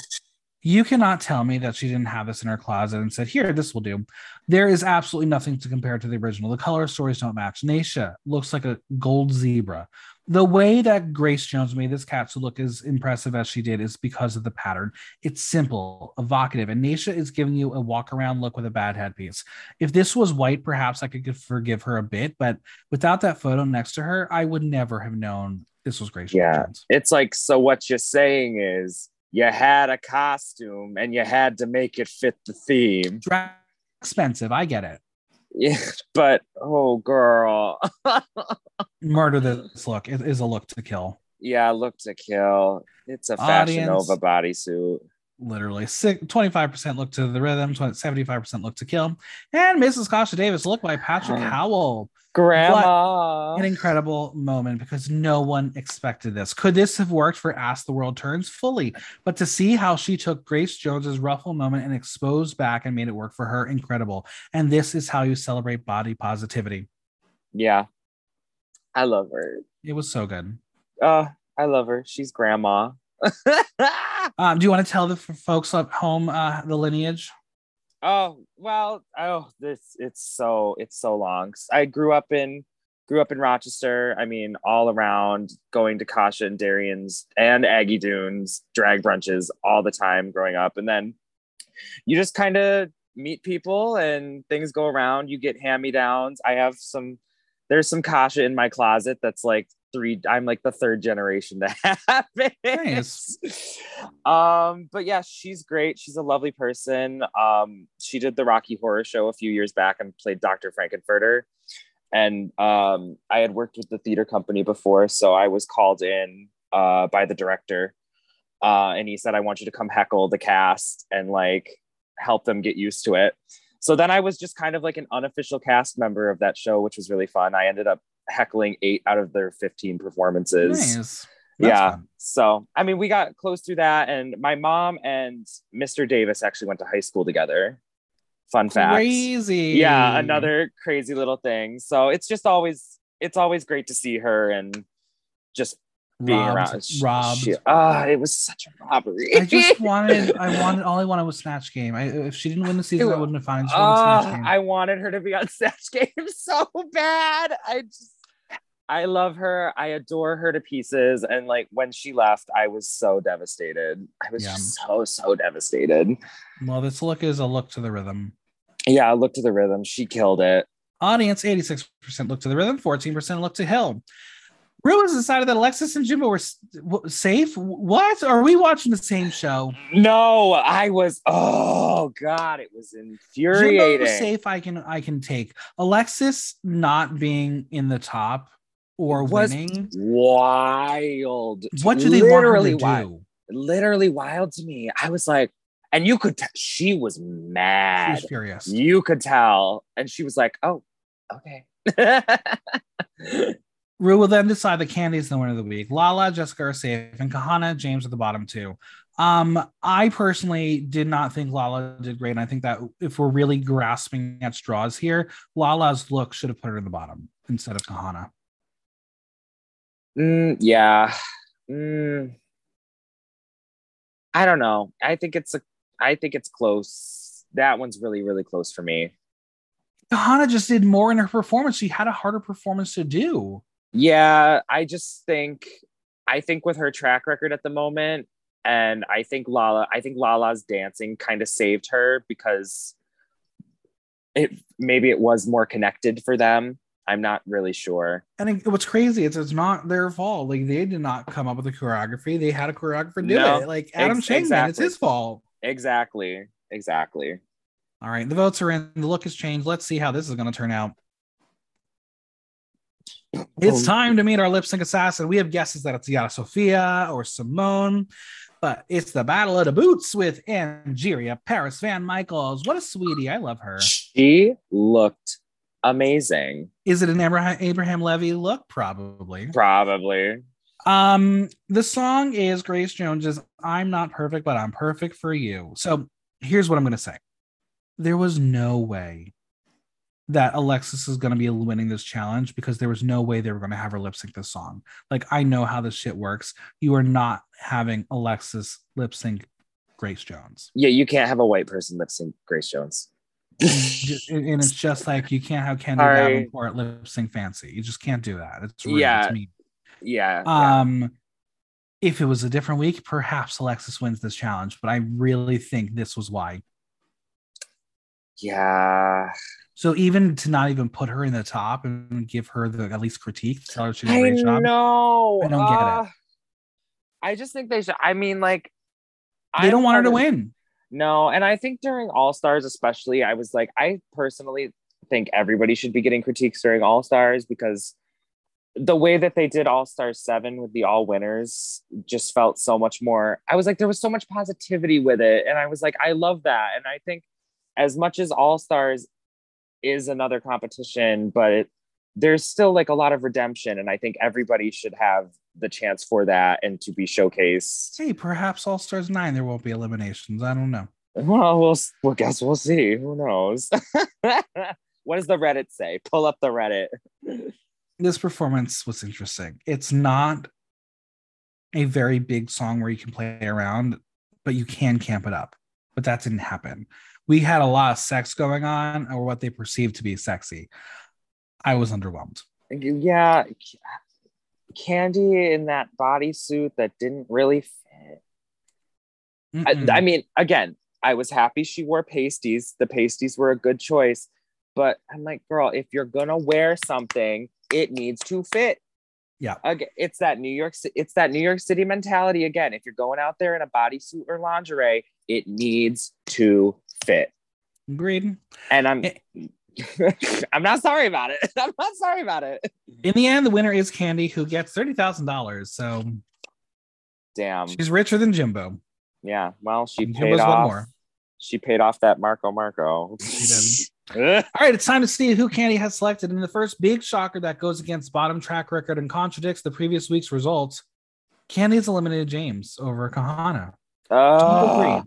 you cannot tell me that she didn't have this in her closet and said, Here, this will do. There is absolutely nothing to compare to the original. The color stories don't match. Naysha looks like a gold zebra. The way that Grace Jones made this cat to look as impressive as she did is because of the pattern. It's simple, evocative, and Naysha is giving you a walk around look with a bad headpiece. If this was white, perhaps I could forgive her a bit, but without that photo next to her, I would never have known this was Grace Yeah. Jones. It's like so what you're saying is you had a costume and you had to make it fit the theme. Drag expensive, I get it. Yeah, but oh girl. Murder this look. It is a look to kill. yeah, look to kill. It's a Fashion. Nova bodysuit. Literally, 25% look to the rhythm, 75% look to kill. And Mrs. Kasha Davis, look by Patrick Oh. Howell. Grandma. An incredible moment because no one expected this. Could this have worked for As the World Turns? Fully. But to see how she took Grace Jones's ruffle moment and exposed back and made it work for her, incredible. And this is how you celebrate body positivity. Yeah. I love her. It was so good. Uh, I love her. She's grandma. Um, do you want to tell the folks at home uh, the lineage? Oh, well, oh, this it's so it's so long. I grew up in grew up in Rochester. I mean, all around going to Kasha and Darienne's and Aggy Dunes drag brunches all the time growing up. And then you just kind of meet people and things go around. You get hand-me-downs. I have some there's some Kasha in my closet that's like three I'm like the third generation to have it. Nice. Um, but yeah, she's great. She's a lovely person. Um, she did the Rocky Horror Show a few years back and played Dr. Frank-N-Furter. And um, I had worked with the theater company before, so I was called in uh, by the director, uh, and he said, "I want you to come heckle the cast and like help them get used to it." So then I was just kind of like an unofficial cast member of that show, which was really fun. I ended up heckling eight out of their 15 performances Nice. Yeah. fun. So, I mean, we got close through that. And my mom and Mr. Davis actually went to high school together. Fun fact. Crazy. Yeah. Another crazy little thing. So it's just always, it's always great to see her. And just being Robbed, robbed. ah, it was such a robbery. I just wanted, I wanted, all I wanted was Snatch Game. I, if she didn't win the season, I wouldn't have found she Game. I wanted her to be on Snatch Game so bad. I just, I love her. I adore her to pieces. And like when she left, I was so devastated. I was Yeah. just so, so devastated. well, this look is a look to the rhythm. Yeah, look to the rhythm. She killed it. Audience 86% look to the rhythm, 14% look to Hill. Ru has decided that Alexis and Jimbo were safe. What? Are we watching the same show? No, I was. Oh God, it was infuriating. Jimbo infuriating. safe. I can I can take Alexis not being in the top or Was winning. Wild. What do they want her to Literally do? wild. Literally wild to me. I was like, and you could. T- she was mad. She was furious. You could tell, and she was like, "Oh, okay." Ru will then decide that Kandy is the winner of the week. Lala, Jessica are safe, and Kahanna, Jaymes at the bottom two. Um, I personally did not think Lala did great. And I think that if we're really grasping at straws here, Lala's look should have put her in the bottom instead of Kahanna. Mm, yeah. Mm. I don't know. I think it's a. I think it's close. That one's really, really close for me. Kahanna just did more in her performance. She had a harder performance to do. Yeah, I just think I think with her track record at the moment, and I think Lala, I think Lala's dancing kind of saved her because it maybe it was more connected for them. I'm not really sure. And it- what's crazy is it's not their fault. Like they did not come up with the choreography. They had a choreographer do No, it. Like Adam ex- Shankman, it's his fault. Exactly. Exactly. All right, the votes are in. The look has changed. Let's see how this is going to turn out. It's time to meet our lip sync assassin. We have guesses that it's Yara Sofia or Simone, but it's the battle of the boots with Angeria Paris VanMichaels. What a sweetie. I love her. She looked amazing. Is it an Abraham, Abraham Levy look? Probably. Probably. Um, the song is Grace Jones's I'm Not Perfect, but I'm Perfect for You. So here's what I'm going to say there was no way that Alexis is going to be winning this challenge because there was no way they were going to have her lip sync this song. Like, I know how this shit works. You are not having Alexis lip sync Grace Jones. Yeah, you can't have a white person lip sync Grace Jones. And and it's just like you can't have Candy Sorry. Davenport lip sync fancy. You just can't do that. It's rude. Yeah. It's mean. yeah. yeah. Um, if it was a different week, perhaps Alexis wins this challenge, but I really think this was why. Yeah. So even to not even put her in the top and give her the at least critique, tell her she did a I great job. know. I don't get it. Uh, I just think they should. I mean, like, They I'm don't want her to win. No, and I think during All Stars, especially, I was like, I personally think everybody should be getting critiques during All Stars because the way that they did All Stars 7 with the all winners just felt so much more. I was like, there was so much positivity with it. And I was like, I love that. And I think as much as All Stars is another competition, but it, there's still like a lot of redemption. And I think everybody should have the chance for that and to be showcased. Hey, perhaps All Stars 9, there won't be eliminations. I don't know. Well, we'll well, guess we'll see. Who knows? what does the Reddit say? Pull up the Reddit. This performance was interesting. It's not a very big song where you can play around, but you can camp it up. But that didn't happen. We had a lot of sex going on, or what they perceived to be sexy. I was underwhelmed. Yeah, Kandy in that bodysuit that didn't really fit. I, I mean, again, I was happy she wore pasties. The pasties were a good choice, but I'm like, girl, if you're gonna wear something, it needs to fit. Yeah. Again, it's that New York. It's that New York City mentality. Again, if you're going out there in a bodysuit or lingerie, it needs to fit. Agreed. And I'm, Eh. I'm not sorry about it. I'm not sorry about it. In the end, the winner is Kandy, who gets thirty thousand dollars. So Damn. she's richer than Jimbo. Yeah. Well, she And paid Jimbo's one off. more. She paid off that Marco Marco. All right, it's time to see who Kandy has selected. And the first big shocker that goes against bottom track record and contradicts the previous week's results. Kandy has eliminated Jaymes over Kahanna. Oh?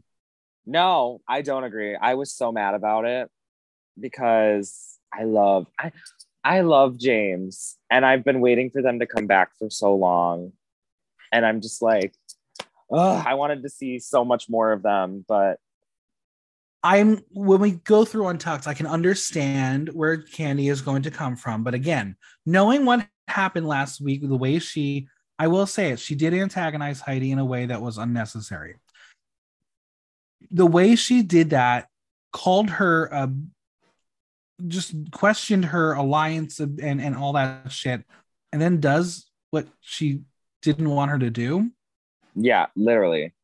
No, I don't agree. I was so mad about it because I love I I love Jaymes, and I've been waiting for them to come back for so long, and I'm just like, I wanted to see so much more of them, but I'm when we go through Untucked, I can understand where Kandy is going to come from. But again, knowing what happened last week, the way she, I will say it, she did antagonize Heidi in a way that was unnecessary. The way she did that called her a just questioned her alliance and and all that shit, and then does what she didn't want her to do. Yeah, literally.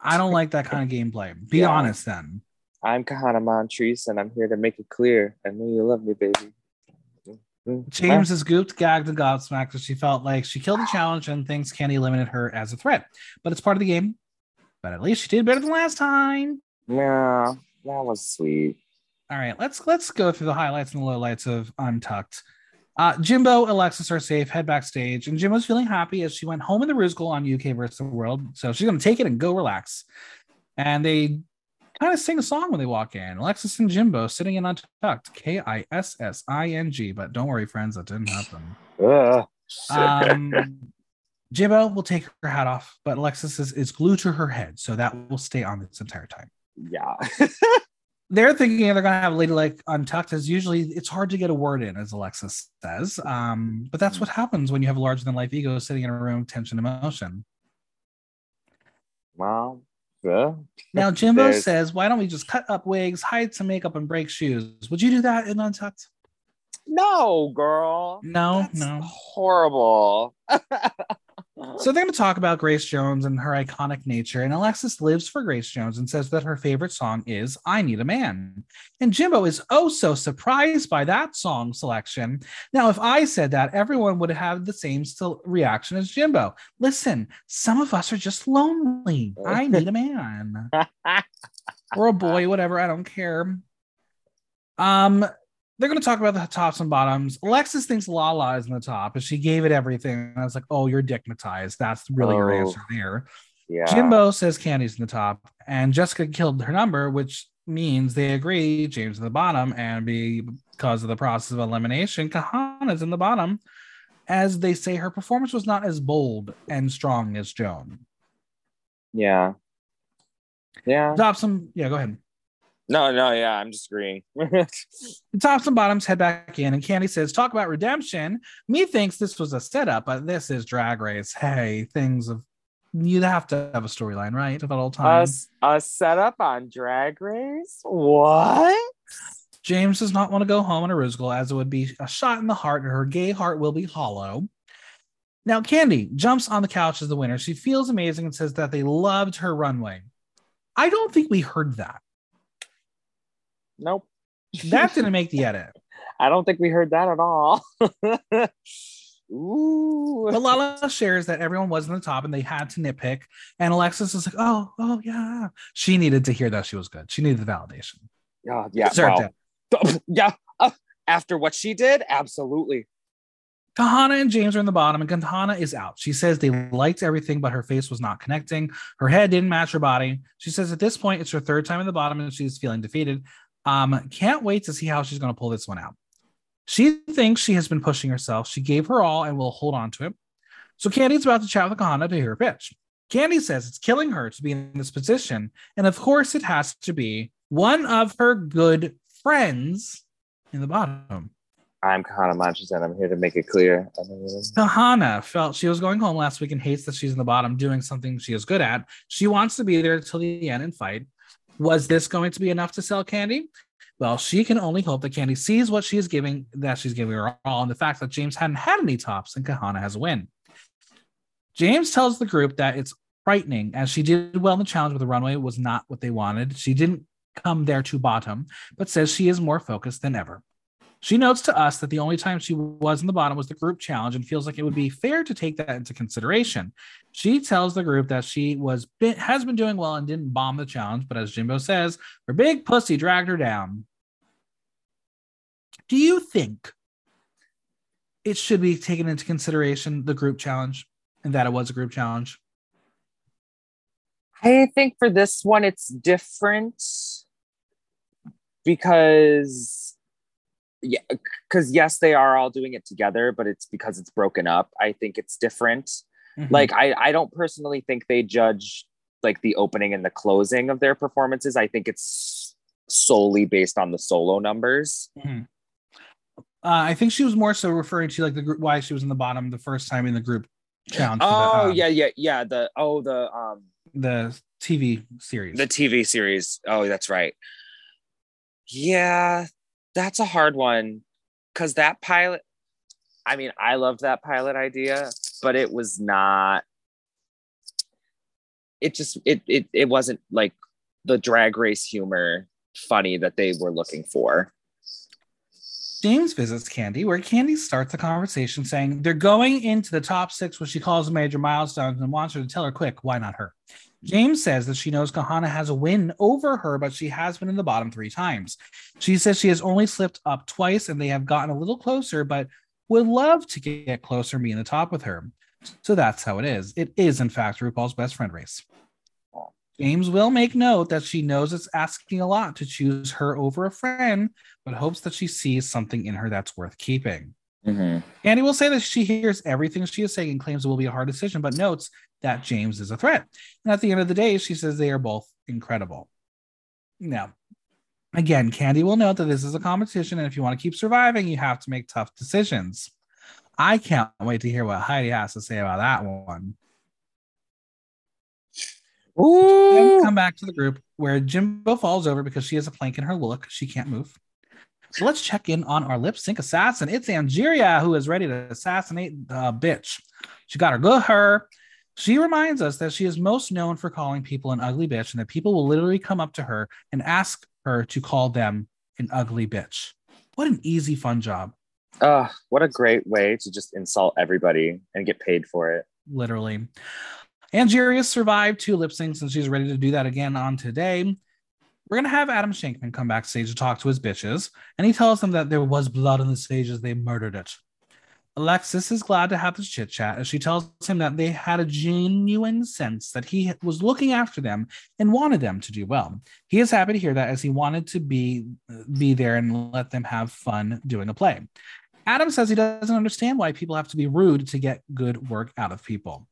I don't like that kind of gameplay. Be Yeah. honest then. I'm Kahanna Montrese, and I'm here to make it clear. I know you love me, baby. Mm-hmm. Jaymes is gooped, gagged, and gobsmacked as she felt like she killed the challenge and thinks Kandy eliminated her as a threat. But it's part of the game. But at least she did better than last time. Yeah, that was sweet. All right, let's let's go through the highlights and the lowlights of Untucked. Uh, Jimbo, Alexis are safe, head backstage, and Jimbo's feeling happy as she went home in the Rusical on UK versus the World. So she's gonna take it and go relax. And they kind of sing a song when they walk in. Alexis and Jimbo sitting in Untucked, K I S S I N G. But don't worry, friends, that didn't happen. Um, Jimbo will take her hat off, but Alexis is, is glued to her head, so that will stay on this entire time. yeah. They're thinking they're gonna have a Lady like untucked, as usually it's hard to get a word in, as Alexis says. Um, but that's what happens when you have a larger than life ego sitting in a room, tension, emotion. well, yeah. Now Jimbo There's- says, "Why don't we just cut up wigs, hide some makeup, and break shoes?" Would you do that in untucked? No, girl. No, That's no. Horrible. So they're going to talk about Grace Jones and her iconic nature. And Alexis lives for Grace Jones and says that her favorite song is I Need a Man. And Jimbo is oh so surprised by that song selection. Now, if I said that, everyone would have the same still reaction as Jimbo. Listen, some of us are just lonely. I need a man or a boy, whatever. I don't care. Um, they're going to talk about the tops and bottoms. Alexis thinks Lala is in the top, and she gave it everything. And I was like, "Oh, you're dickmatized. That's really your Oh. answer there." yeah. Jimbo says Candy's in the top, and Jessica killed her number, which means they agree Jaymes in the bottom, and because of the process of elimination, Kahanna's in the bottom, as they say her performance was not as bold and strong as Joan. Yeah. Yeah. Top some, yeah, go ahead. No, no, yeah, I'm just agreeing. Tops and bottoms head back in, and Kandy says, "Talk about redemption." Me thinks this was a setup, but this is Drag Race. Hey, things of you'd have to have a storyline, right? At all a, a setup on Drag Race? What? Jaymes does not want to go home in a Rusical, as it would be a shot in the heart, and her gay heart will be hollow. Now, Kandy jumps on the couch as the winner. She feels amazing and says that they loved her runway. I don't think we heard that. Nope. That didn't make the edit. I don't think we heard that at all. Ooh. But Lala shares that everyone was in the top and they had to nitpick. And Alexis is like, oh, oh, yeah. She needed to hear that she was good. She needed the validation. Yeah, yeah. Deserved wow. Yeah. uh, after what she did, absolutely. Kahanna and Jaymes are in the bottom, and Kahanna is out. She says they liked everything, but her face was not connecting. Her head didn't match her body. She says at this point, it's her third time in the bottom and she's feeling defeated. Um, can't wait to see how she's going to pull this one out. She thinks she has been pushing herself. She gave her all and will hold on to it. So Kandy's about to chat with Kahanna to hear her pitch. Kandy says it's killing her to be in this position. And of course, it has to be one of her good friends in the bottom. I'm Kahanna Montrese, and I'm here to make it clear. Kahanna felt she was going home last week and hates that she's in the bottom doing something she is good at. She wants to be there till the end and fight. Was this going to be enough to sell Kandy? Well, she can only hope that Kandy sees what she's giving, that she's giving her all, and the fact that Jaymes hadn't had any tops and Kahanna has a win. Jaymes tells the group that it's frightening as she did well in the challenge, but the runway was not what they wanted. She didn't come there to bottom, but says she is more focused than ever. She notes to us that the only time she was in the bottom was the group challenge and feels like it would be fair to take that into consideration. She tells the group that she was been, has been doing well and didn't bomb the challenge, but as Jimbo says, her big pussy dragged her down. Do you think it should be taken into consideration the group challenge and that it was a group challenge? I think for this one, it's different because yeah, because yes, they are all doing it together, but it's because it's broken up. I think it's different. Mhm. Like I, I don't personally think they judge like the opening and the closing of their performances. I think it's solely based on the solo numbers. Mhm. Uh, I think she was more so referring to like the group why she was in the bottom the first time in the group challenge. for the, Oh um, yeah, yeah, yeah. The oh the um the TV series. the TV series. Oh, that's right. Yeah, that's a hard one because that pilot. I mean, I loved that pilot idea, but it was not. It just it it it wasn't like the drag race humor funny that they were looking for. Jaymes visits Kandy, where Kandy starts the conversation saying they're going into the top six, what she calls major milestones, and wants her to tell her quick, why not her? Jaymes says that she knows Kahanna has a win over her, but she has been in the bottom three times. She says she has only slipped up twice and they have gotten a little closer, but would love to get closer be in the top with her. So that's how it is. It is, in fact, RuPaul's best friend race. Jaymes will make note that she knows it's asking a lot to choose her over a friend, but hopes that she sees something in her that's worth keeping. Mm-hmm. Kandy will say that she hears everything she is saying and claims it will be a hard decision, but notes that Jaymes is a threat. And at the end of the day, she says they are both incredible. Now, again, Kandy will note that this is a competition, and if you want to keep surviving, you have to make tough decisions. I can't wait to hear what Heidi has to say about that one. Then come back to the group where Jimbo falls over because she has a plank in her look. She can't move. So let's check in on our lip sync assassin. It's Angeria who is ready to assassinate the bitch. She got her good her. She reminds us that she is most known for calling people an ugly bitch and that people will literally come up to her and ask her to call them an ugly bitch. What an easy, fun job. Ugh, what a great way to just insult everybody and get paid for it. literally. Angeria survived two lip syncs and she's ready to do that again on today. We're gonna have Adam Shankman come backstage to talk to his bitches, and he tells them that there was blood on the stage as they murdered it. Alexis is glad to have this chit chat as she tells him that they had a genuine sense that he was looking after them and wanted them to do well. He is happy to hear that as he wanted to be be there and let them have fun doing a play. Adam says he doesn't understand why people have to be rude to get good work out of people.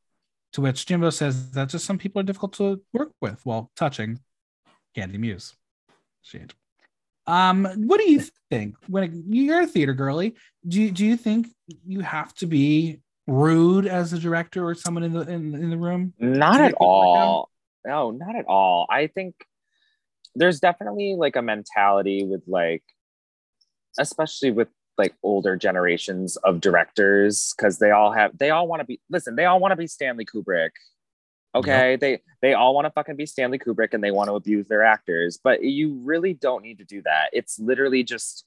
To which Jimbo says that just some people are difficult to work with while touching Kandy Muse. Shit. Um, what do you think when you're a theater girly? Do you, do you think you have to be rude as a director or someone in the in, in the room? Not at all. No, not at all. I think there's definitely like a mentality with like, especially with like older generations of directors, because they all have they all want to be listen, they all want to be Stanley Kubrick. Okay. They they all want to fucking be Stanley Kubrick and they want to abuse their actors, but you really don't need to do that. It's literally just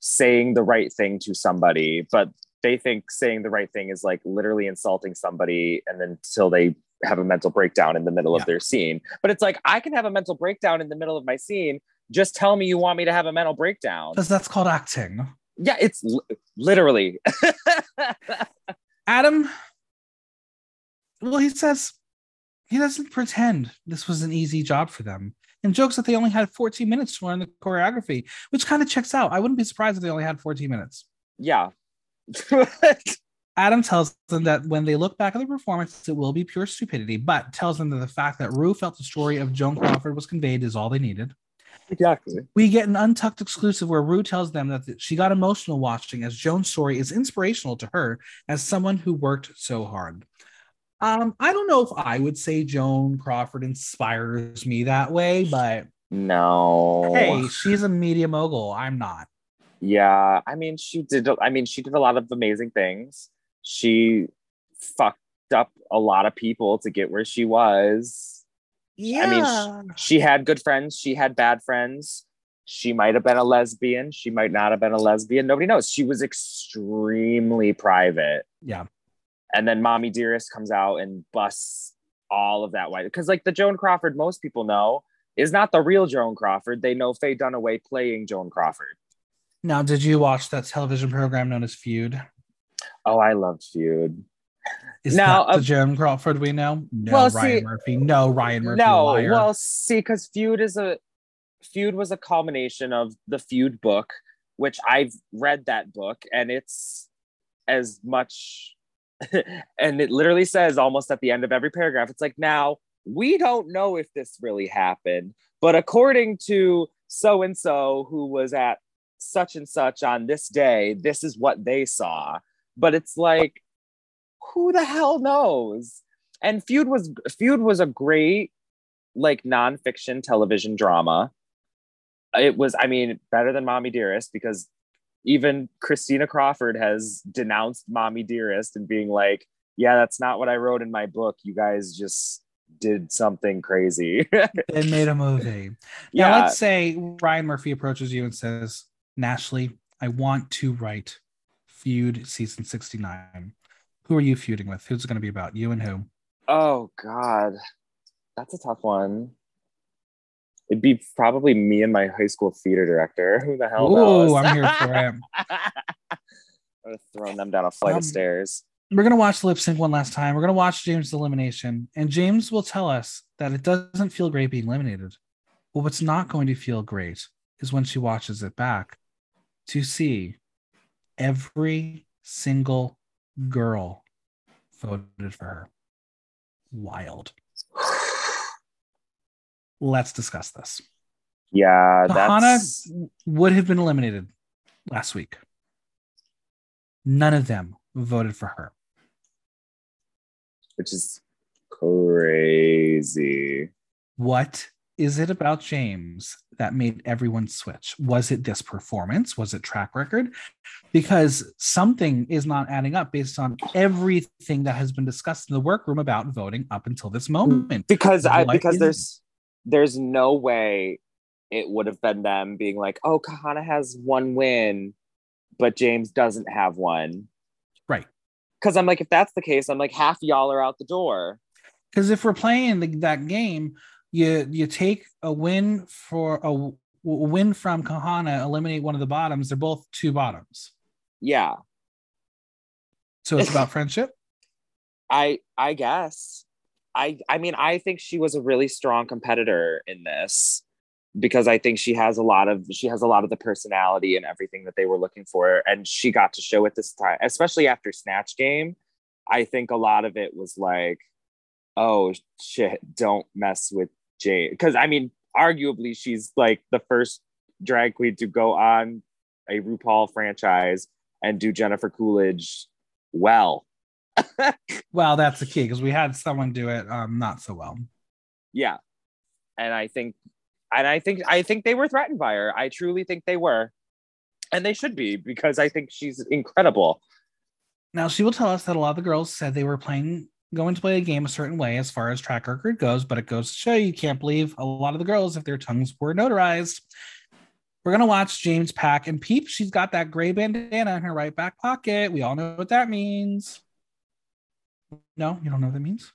saying the right thing to somebody, but they think saying the right thing is like literally insulting somebody and then until they have a mental breakdown in the middle Yeah. of their scene. But it's like I can have a mental breakdown in the middle of my scene. Just tell me you want me to have a mental breakdown. Because that's called acting. Yeah, it's li- literally. Adam, well, he says he doesn't pretend this was an easy job for them and jokes that they only had 14 minutes to learn the choreography, which kind of checks out. I wouldn't be surprised if they only had 14 minutes. yeah. Adam tells them that when they look back at the performance, it will be pure stupidity, but tells them that the fact that Ru felt the story of Joan Crawford was conveyed is all they needed. exactly. We get an untucked exclusive where Ru tells them that she got emotional watching as Joan's story is inspirational to her as someone who worked so hard. Um, I don't know if I would say Joan Crawford inspires me that way, but No. hey, she's a media mogul. I'm not. Yeah, I mean, she did. I mean, she did a lot of amazing things. She fucked up a lot of people to get where she was. Yeah. I mean, She had good friends. She had bad friends. She might have been a lesbian. She might not have been a lesbian. Nobody knows. She was extremely private. yeah. And then Mommy Dearest comes out and busts all of that white. Because, like, the Joan Crawford most people know is not the real Joan Crawford. They know Faye Dunaway playing Joan Crawford. Now, did you watch that television program known as Feud? Oh, I loved Feud. Is Now, that the uh, Joan Crawford we know? No, Well, Ryan see- Murphy. No, Ryan Murphy. no, liar. well, see, because Feud is a Feud was a culmination of the Feud book which I've read that book and it's as much and it literally says almost at the end of every paragraph it's like now we don't know if this really happened but according to so and so who was at such and such on this day this is what they saw. But it's like who the hell knows? And feud was feud was a great like nonfiction television drama. It was i mean better than mommy dearest because even christina crawford has denounced mommy dearest and being like yeah that's not what i wrote in my book you guys just did something crazy They made a movie. yeah Now let's say Ryan Murphy approaches you and says, Nashley, I want to write Feud season 69. Who are you feuding with? Who's it going to be about? You and who? oh god that's a tough one it'd be probably me and my high school theater director who the hell knows Ooh, I'm here for it. I would have thrown them down a flight Um, of stairs. We're going to watch lip sync one last time. We're going to watch Jaymes' elimination, and Jaymes will tell us that it doesn't feel great being eliminated. But what's not going to feel great is when she watches it back to see every single girl voted for her. Wild. Let's discuss this. Yeah, Kahanna would have been eliminated last week. None of them voted for her. which is crazy. What is it about Jaymes that made everyone switch? Was it this performance? Was it track record? Because something is not adding up based on everything that has been discussed in the workroom about voting up until this moment. Because I because is there's there's no way it would have been them being like, oh, Kahanna has one win, but Jaymes doesn't have one. Right. Because I'm like, if that's the case, I'm like, half y'all are out the door. Because if we're playing the, that game, you you take a win for a win from Kahanna, eliminate one of the bottoms. They're both two bottoms. Yeah. So it's about friendship. I I guess. I I mean I think she was a really strong competitor in this because I think she has a lot of she has a lot of the personality and everything that they were looking for and she got to show it this time especially after Snatch Game. I think a lot of it was like oh shit don't mess with Jane because I mean arguably she's like the first drag queen to go on a RuPaul franchise and do Jennifer Coolidge well. Well, that's the key because we had someone do it um, not so well. yeah and i think and i think i think they were threatened by her i truly think they were and they should be because i think she's incredible Now she will tell us that a lot of the girls said they were playing going to play a game a certain way as far as track record goes, but it goes to show you can't believe a lot of the girls if their tongues were notarized. We're gonna watch Jaymes Pack and Peep. She's got that gray bandana in her right back pocket. We all know what that means. No, you don't know what that means.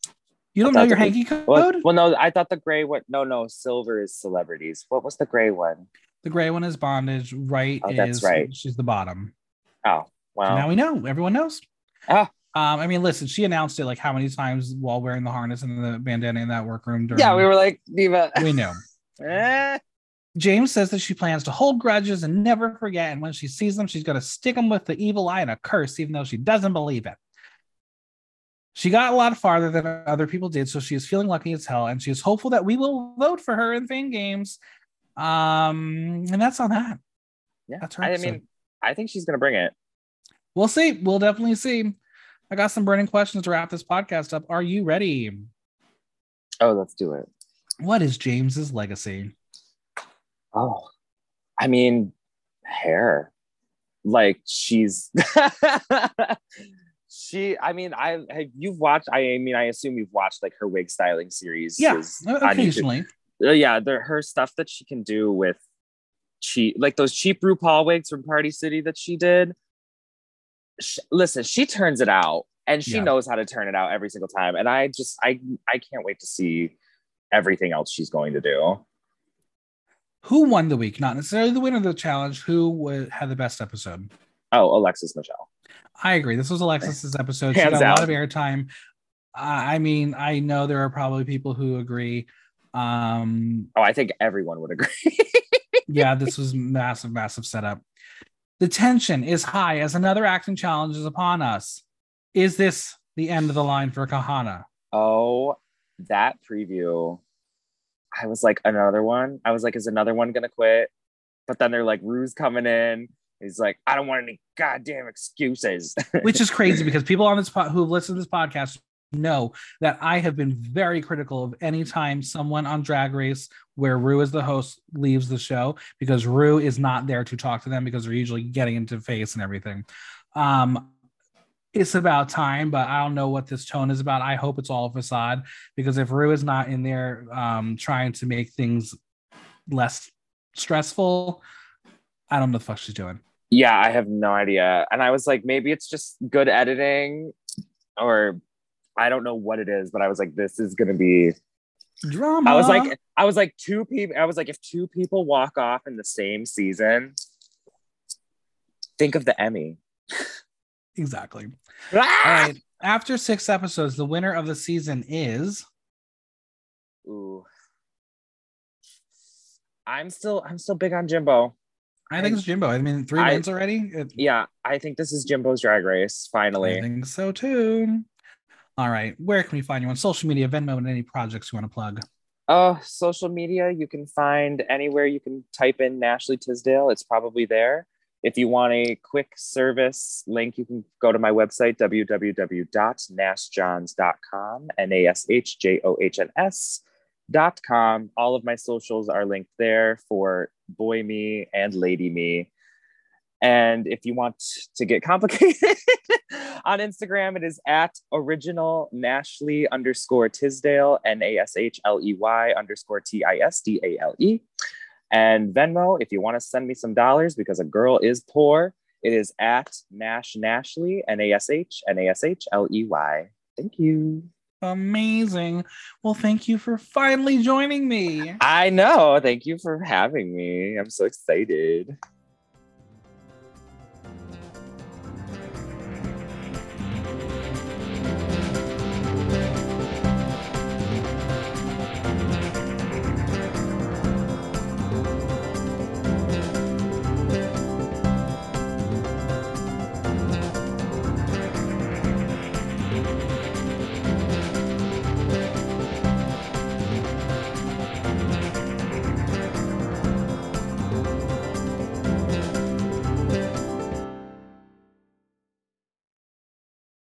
You don't know your hanky code. well, well no i thought the gray one no no silver is celebrities what was the gray one? The gray one is bondage. Right Oh, is that's right. she's the bottom. Oh wow Now we know. Everyone knows. Ah. Um, I mean, listen, she announced it like how many times while wearing the harness and the bandana in that workroom. During, yeah we were like diva we knew. Eh. Jaymes says that she plans to hold grudges and never forget. And when she sees them, she's going to stick them with the evil eye and a curse, even though she doesn't believe it. She got a lot farther than other people did, so she is feeling lucky as hell, and she is hopeful that we will vote for her in Fame Games. Um, and that's on that. yeah That's her i episode. mean i think she's gonna bring it We'll see. We'll definitely see. I got some burning questions to wrap this podcast up. Are you ready? oh let's do it What is Jaymes's legacy? oh i mean hair like she's she i mean i have you've watched i mean i assume you've watched like her wig styling series Yeah, is on YouTube. occasionally. Uh, yeah the, her stuff that she can do with cheap like those cheap rupaul wigs from party city that she did sh listen she turns it out and she Yeah. knows how to turn it out every single time and i just i i can't wait to see everything else she's going to do Who won the week? Not necessarily the winner of the challenge. Who had the best episode? oh alexis michelle I agree. This was Alexis's episode. She Hands got a lot of airtime. Uh, I mean, I know there are probably people who agree. Um, oh i think everyone would agree yeah, this was massive, massive setup. The tension is high as another acting challenge is upon us. Is this the end of the line for Kahanna? Oh, that preview. I was like, another one. I was like, is another one gonna quit? But then they're like, Ru's coming in. He's like, I don't want any goddamn excuses. Which is crazy because people on this po- who listen to this podcast know that I have been very critical of any time someone on Drag Race where Ru is the host leaves the show because Ru is not there to talk to them because they're usually getting into face and everything. Um, it's about time, but I don't know what this tone is about. I hope it's all facade because if Ru is not in there um, trying to make things less stressful, I don't know the fuck she's doing. Yeah, I have no idea. And I was like, maybe it's just good editing or I don't know what it is, but I was like, this is gonna be Drama. I was like, I was like, two people. I was like, if two people walk off in the same season, think of the Emmy. exactly. Ah! All right. After six episodes, the winner of the season is Ooh. I'm still, I'm still big on Jimbo. I think it's Jimbo. I mean, three I- wins already. It- Yeah, I think this is Jimbo's Drag Race. Finally. I think so too. All right. Where can we find you on social media, Venmo, and any projects you want to plug? oh, social media you can find anywhere. You can type in Nashley Tisdale. It's probably there. If you want a quick service link, you can go to my website, www.nashjohns.com, N A S H J O H N S dot com. All of my socials are linked there for boy me and lady me. And if you want to get complicated on Instagram, it is at original Nashley underscore Tisdale, N A S H L E Y underscore T I S D A L E. And Venmo, if you want to send me some dollars because a girl is poor, it is at Nash Nashley, N A S H N A S H L E Y. Thank you. Amazing. Well, thank you for finally joining me. I know. Thank you for having me. I'm so excited.